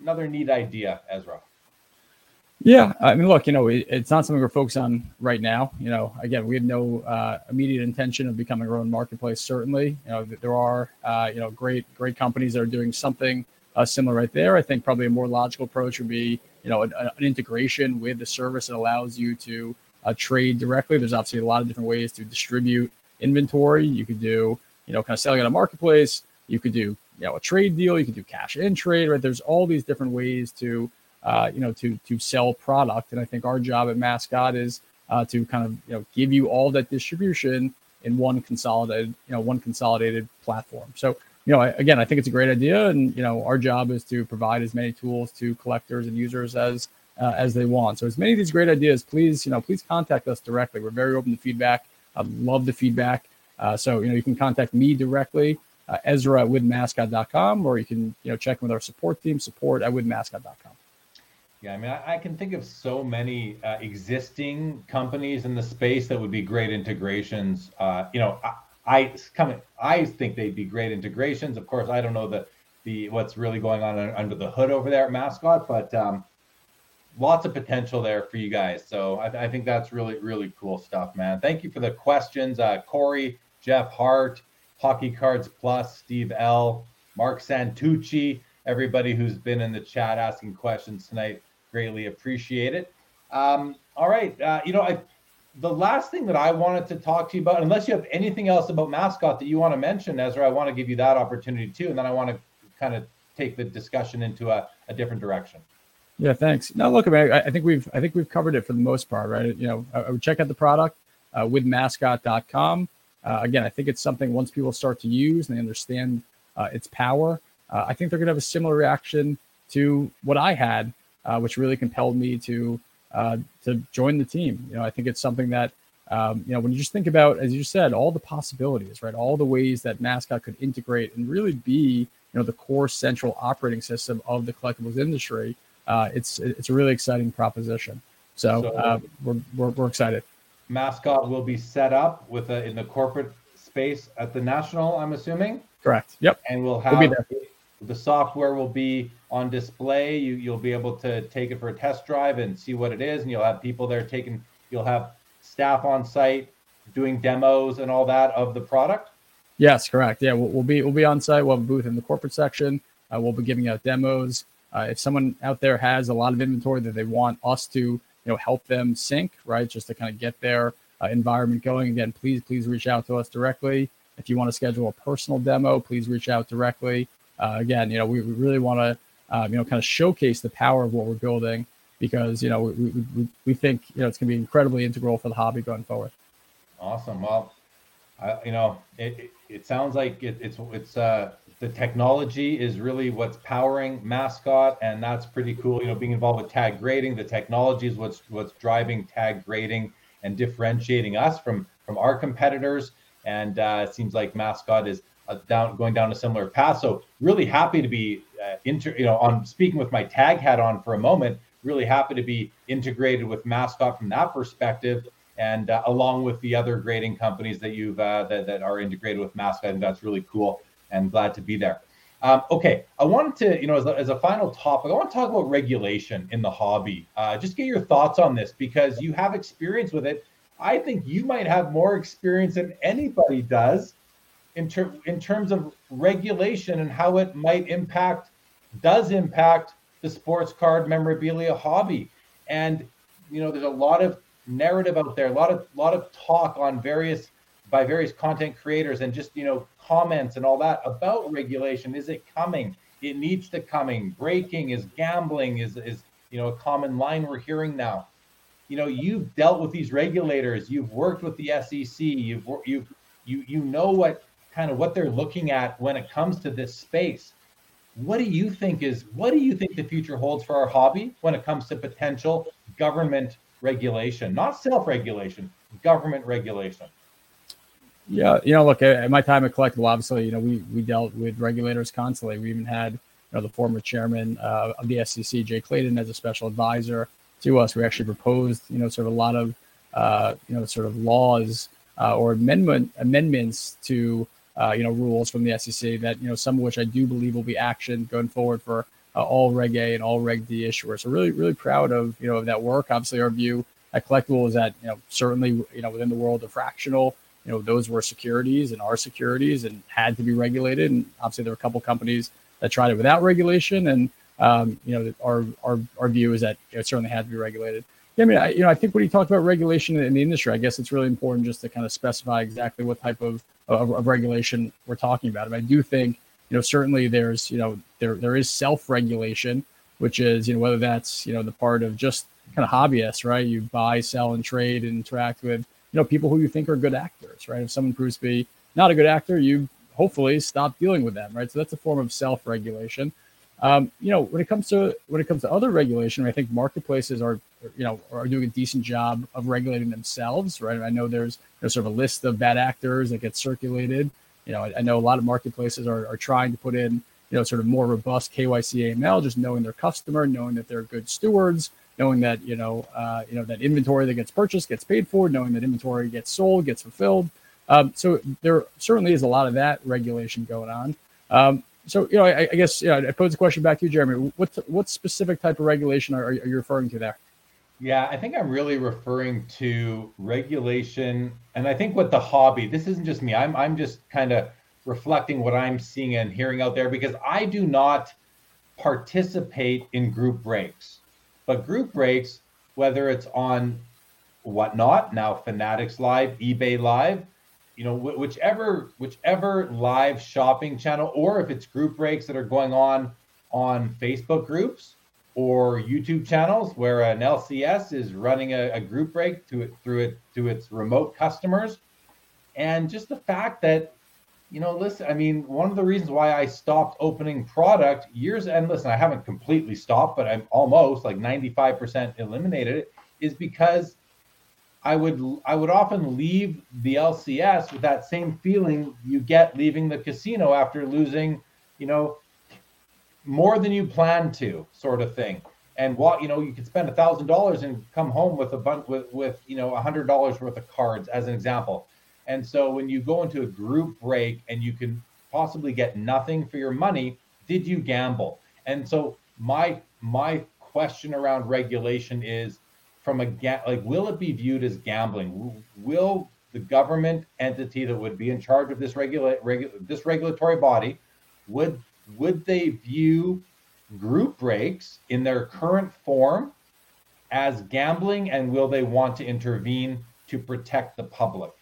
another neat idea, Ezra. Yeah, I mean, look, you know, it, it's not something we're focused on right now. You know, again, we have no uh, immediate intention of becoming our own marketplace. Certainly, you know, there are uh, you know great great companies that are doing something uh, similar right there. I think probably a more logical approach would be, you know, an, an integration with the service that allows you to uh, trade directly. There's obviously a lot of different ways to distribute inventory. You could do, you know, kind of selling on a marketplace. You could do, you know, a trade deal. You could do cash in trade. Right? There's all these different ways to, uh, you know, to to sell product. And I think our job at Mascot is uh, to kind of, you know, give you all that distribution in one consolidated, you know, one consolidated platform. So you know, again, I think it's a great idea, and you know, our job is to provide as many tools to collectors and users as uh, as they want. So, as many of these great ideas, please, you know, please contact us directly. We're very open to feedback. I love the feedback. Uh, so, you know, you can contact me directly, uh, Ezra at withmascot.com, or you can, you know, check with our support team, support at withmascot.com. Yeah, I mean, I, I, can think of so many uh, existing companies in the space that would be great integrations. Uh, you know, I come. I think they'd be great integrations. Of course, I don't know the the what's really going on under the hood over there at Mascot, but um, lots of potential there for you guys. So I, I, think that's really really cool stuff, man. Thank you for the questions, uh, Corey, Jeff Hart, Hockey Cards Plus, Steve L, Mark Santucci, everybody who's been in the chat asking questions tonight. greatly appreciate it. Um, all right, uh, you know, I, the last thing that I wanted to talk to you about, unless you have anything else about mascot that you want to mention, Ezra, I want to give you that opportunity too, and then I want to kind of take the discussion into a, a different direction. Yeah, thanks. Now, look, I, I think we've I think we've covered it for the most part, right? You know, I, I would check out the product uh, with mascot.com. Uh, again, I think it's something once people start to use and they understand uh, its power, uh, I think they're going to have a similar reaction to what I had, uh, which really compelled me to uh, to join the team. You know, I think it's something that um, you know when you just think about, as you said, all the possibilities, right? All the ways that mascot could integrate and really be you know the core central operating system of the collectibles industry. Uh, it's it's a really exciting proposition. So, so uh, we're, we're, we're excited. Mascot will be set up with a in the corporate space at the national. I'm assuming. Correct. Yep. And we'll have we'll the software will be on display. You you'll be able to take it for a test drive and see what it is, and you'll have people there taking. You'll have staff on site doing demos and all that of the product. Yes, correct. Yeah, we'll, we'll be we'll be on site. We'll have a booth in the corporate section. Uh, we'll be giving out demos. Uh, if someone out there has a lot of inventory that they want us to you know help them sync, right, just to kind of get their uh, environment going, again, please please reach out to us directly. If you want to schedule a personal demo, please reach out directly. Uh, again, you know, we, we really want to um, you know, kind of showcase the power of what we're building because, you know, we, we, we think, you know, it's going to be incredibly integral for the hobby going forward. Awesome. Well, I, you know, it, it, it sounds like it, it's, it's, uh, the technology is really what's powering mascot and that's pretty cool you know being involved with tag grading the technology is what's what's driving tag grading and differentiating us from from our competitors and uh, it seems like mascot is uh, down going down a similar path. So really happy to be uh, inter, you know, on speaking with my tag hat on for a moment. Really happy to be integrated with Mascot from that perspective, and uh, along with the other grading companies that you've uh, that, that are integrated with Mascot. and that's really cool, and glad to be there. Um, okay, I wanted to, you know, as a, as a, final topic, I want to talk about regulation in the hobby. Uh, just get your thoughts on this because you have experience with it. I think you might have more experience than anybody does in, ter- in terms of regulation and how it might impact, does impact the sports card memorabilia hobby. And, you know, there's a lot of narrative out there, a lot of, lot of talk on various, by various content creators and just, you know, comments and all that about regulation. Is it coming? It needs to coming. Breaking is gambling is, is, you know, a common line we're hearing now you know you've dealt with these regulators you've worked with the sec you've you've you you know what kind of what they're looking at when it comes to this space. What do you think is what do you think the future holds for our hobby when it comes to potential government regulation, not self-regulation, government regulation? Yeah, you know, look, at my time at Collectable, obviously, you know, we we dealt with regulators constantly. We even had, you know, the former chairman uh, of the SEC, Jay Clayton, as a special advisor to us. We actually proposed, you know, sort of a lot of, uh, you know, sort of laws uh, or amendment amendments to uh, you know, rules from the SEC that, you know, some of which I do believe will be action going forward for uh, all Reg A and all Reg D issuers. So really, really proud of, you know, of that work. Obviously, our view at Collectable is that, you know, certainly, you know, within the world of fractional, you know, those were securities and are securities and had to be regulated. And obviously, there were a couple companies that tried it without regulation. And, um, you know, our, our, our view is that it certainly had to be regulated. Yeah, I mean, I, you know, I think when you talk about regulation in the industry, I guess it's really important just to kind of specify exactly what type of, of, of regulation we're talking about. And I do think, you know, certainly there's, you know, there there is self-regulation, which is, you know, whether that's, you know, the part of just kind of hobbyists, right? You buy, sell, and trade and interact with, you know, people who you think are good actors, right? If someone proves to be not a good actor, you hopefully stop dealing with them, right? So that's a form of self-regulation. Um, you know, when it comes to when it comes to other regulation, I think marketplaces are, you know, are doing a decent job of regulating themselves, right? I know there's there's sort of a list of bad actors that gets circulated. You know, I, I know a lot of marketplaces are, are trying to put in, you know, sort of more robust KYC AML, just knowing their customer, knowing that they're good stewards, knowing that you know, uh, you know that inventory that gets purchased gets paid for, knowing that inventory gets sold gets fulfilled. Um, so there certainly is a lot of that regulation going on. Um, so, you know, I, I guess, I pose the question back to you, Jeremy. What what specific type of regulation are, are you referring to there? Yeah, I think I'm really referring to regulation, and I think what the hobby. This isn't just me. I'm I'm just kind of reflecting what I'm seeing and hearing out there because I do not participate in group breaks. But group breaks, whether it's on whatnot now Fanatics Live, eBay Live, you know, wh- whichever whichever live shopping channel, or if it's group breaks that are going on on Facebook groups or YouTube channels where an LCS is running a, a group break to it through it to its remote customers, and just the fact that you know, listen, I mean, one of the reasons why I stopped opening product years and listen, I haven't completely stopped, but I'm almost like 95% eliminated it is because I would I would often leave the LCS with that same feeling you get leaving the casino after losing, you know, more than you planned to, sort of thing. And what you know, you could spend a thousand dollars and come home with a bunch with with you know a hundred dollars worth of cards, as an example. And so when you go into a group break and you can possibly get nothing for your money, did you gamble? And so my my question around regulation is from a ga- like will it be viewed as gambling? Will the government entity that would be in charge of this regulate regu- this regulatory body would would they view group breaks in their current form as gambling and will they want to intervene to protect the public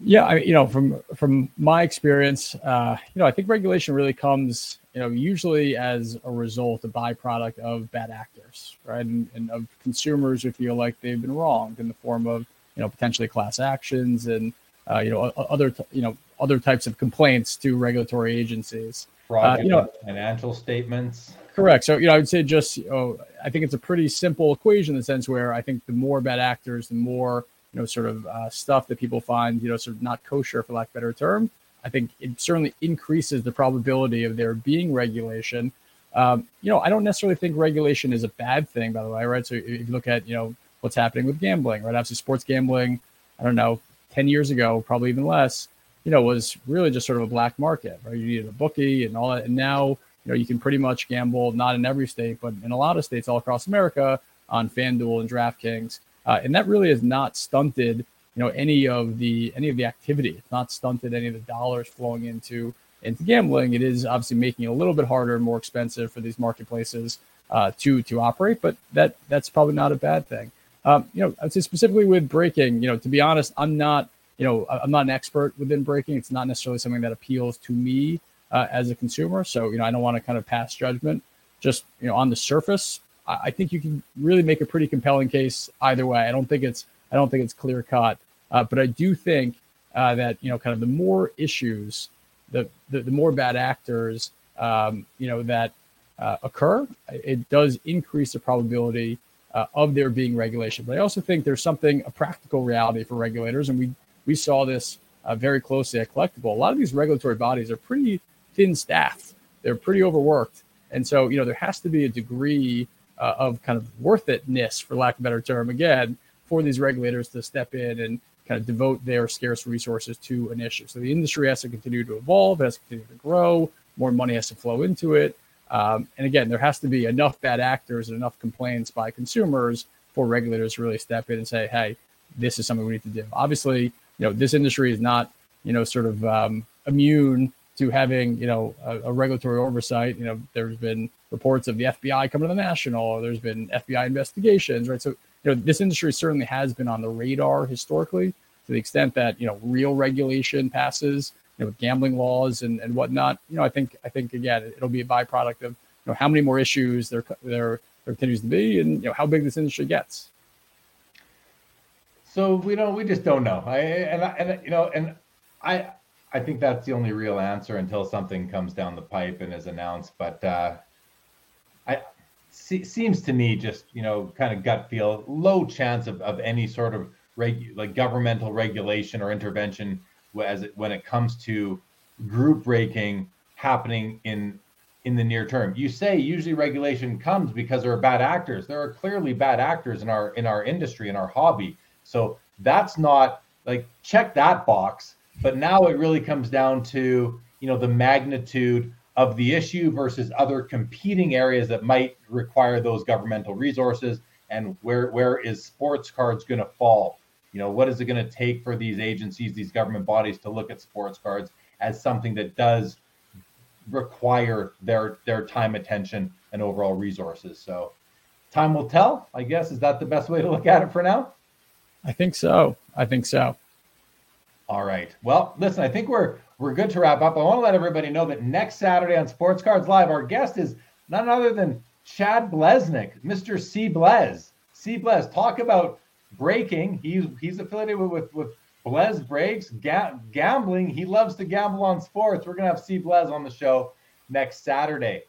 yeah I, you know from from my experience uh, you know i think regulation really comes you know, usually as a result, a byproduct of bad actors, right? And, and, of consumers who feel like they've been wronged in the form of, you know, potentially class actions and, uh, you know, other, you know, other types of complaints to regulatory agencies. Uh, you know, financial statements. Correct. So, you know, I would say just, you know, I think it's a pretty simple equation in the sense where I think the more bad actors, the more, know, sort of uh, stuff that people find, you know, sort of not kosher, for lack of a better term, I think it certainly increases the probability of there being regulation. Um, you know, I don't necessarily think regulation is a bad thing, by the way, right? So if you look at, you know, what's happening with gambling, right? Obviously, sports gambling, I don't know, 10 years ago, probably even less, you know, was really just sort of a black market, right? You needed a bookie and all that. And now, you know, you can pretty much gamble, not in every state, but in a lot of states all across America on FanDuel and DraftKings. Uh, and that really has not stunted you know any of the any of the activity. It's not stunted any of the dollars flowing into into gambling. It is obviously making it a little bit harder and more expensive for these marketplaces uh, to to operate, but that that's probably not a bad thing. Um, you know, I'd say specifically with breaking. You know, to be honest, I'm not you know I'm not an expert within breaking. It's not necessarily something that appeals to me uh, as a consumer. So you know, I don't want to kind of pass judgment. Just you know, on the surface, I, think you can really make a pretty compelling case either way. I don't think it's I don't think it's clear cut. Uh, but I do think uh, that you know, kind of the more issues, the the, the more bad actors, um, you know, that uh, occur, it does increase the probability uh, of there being regulation. But I also think there's something a practical reality for regulators, and we we saw this uh, very closely at Collectable. A lot of these regulatory bodies are pretty thin staffed; they're pretty overworked, and so you know there has to be a degree uh, of kind of worth itness, for lack of a better term, again, for these regulators to step in and kind of devote their scarce resources to an issue. So the industry has to continue to evolve, has to continue to grow, more money has to flow into it. Um, and again, there has to be enough bad actors and enough complaints by consumers for regulators to really step in and say, hey, this is something we need to do. Obviously, you know, this industry is not, you know, sort of um, immune to having, you know, a, a, regulatory oversight. You know, there's been reports of the FBI coming to the national, there's been FBI investigations, right? So you know, this industry certainly has been on the radar historically to the extent that, you know, real regulation passes, you know, gambling laws and, and whatnot. You know, I think, I think again, it'll be a byproduct of, you know, how many more issues there, there, there continues to be and, you know, how big this industry gets. So we don't, we just don't know. I, and, I, and, you know, and I, I think that's the only real answer until something comes down the pipe and is announced. But uh, I, se- seems to me just you know kind of gut feel low chance of, of any sort of like governmental regulation or intervention as it, when it comes to group breaking happening in in the near term. You say usually regulation comes because there are bad actors. There are clearly bad actors in our in our industry in our hobby. So that's not like check that box. But now it really comes down to you know the magnitude of the issue versus other competing areas that might require those governmental resources and where where is sports cards going to fall you know what is it going to take for these agencies these government bodies to look at sports cards as something that does require their their time attention and overall resources so time will tell. I guess is that the best way to look at it for now. I think so. I think so. All right. Well, listen, I think we're we're good to wrap up. I want to let everybody know that next Saturday on Sports Cards Live, our guest is none other than Chad Blesnick, Mr. C. Blez. C. Blez, talk about breaking. He's he's affiliated with with, with Blez Breaks, ga- gambling. He loves to gamble on sports. We're gonna have C. Blez on the show next Saturday.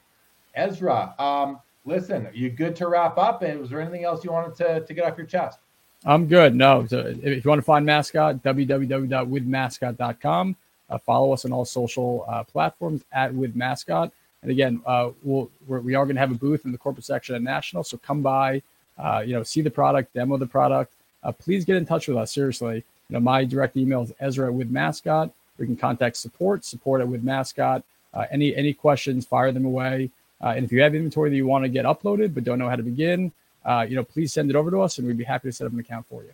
Ezra, um, listen, are you good to wrap up? And was there anything else you wanted to, to get off your chest? I'm good. No, so if you want to find Mascot, www.withmascot.com. Uh, follow us on all social uh, platforms at With Mascot. And again, uh, we'll, we're, we are going to have a booth in the corporate section at National. So come by, uh, you know, see the product, demo the product. Uh, please get in touch with us. Seriously, you know, my direct email is Ezra with Mascot. We can contact support, support at with Mascot. Uh, any any questions, fire them away. and if you have inventory that you want to get uploaded but don't know how to begin, Uh, you know, please send it over to us, and we'd be happy to set up an account for you.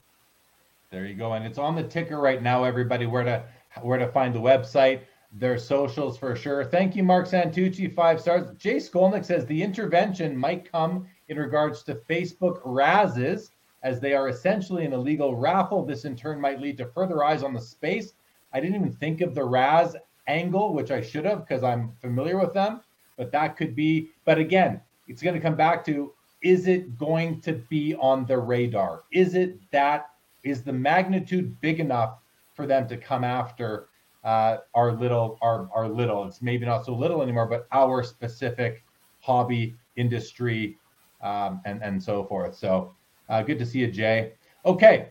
There you go, and it's on the ticker right now. Everybody, where to where to find the website, their socials for sure. Thank you, Mark Santucci, five stars. Jay Skolnick says the intervention might come in regards to Facebook Razzes, as they are essentially an illegal raffle. This in turn might lead to further eyes on the space. I didn't even think of the Raz angle, which I should have because I'm familiar with them, but that could be. But again, it's going to come back to is it going to be on the radar? Is it that? Is the magnitude big enough for them to come after uh, our little, our, our little, it's maybe not so little anymore, but our specific hobby industry um, and, and so forth. So uh, good to see you, Jay. Okay.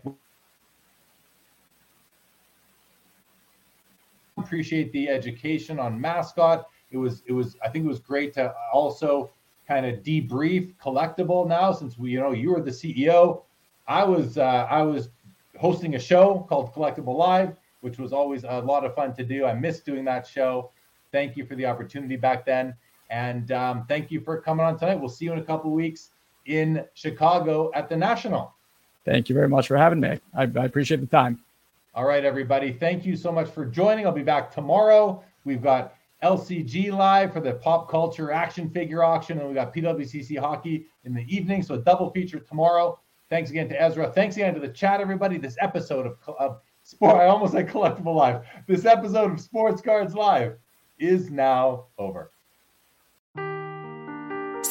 Appreciate the education on mascot. It was, it was, I think it was great to also kind of debrief collectable now since we, you know, you were the CEO. I was, uh, I was hosting a show called Collectable Live, which was always a lot of fun to do. I missed doing that show. Thank you for the opportunity back then. And um, thank you for coming on tonight. We'll see you in a couple weeks in Chicago at the National. Thank you very much for having me. I, I appreciate the time. All right, everybody. Thank you so much for joining. I'll be back tomorrow. We've got LCG live for the pop culture action figure auction, and we got PWCC hockey in the evening. So a double feature tomorrow. Thanks again to Ezra. Thanks again to the chat, everybody. This episode of, of Sport, I almost said Collectable Live. This episode of Sports Cards Live is now over.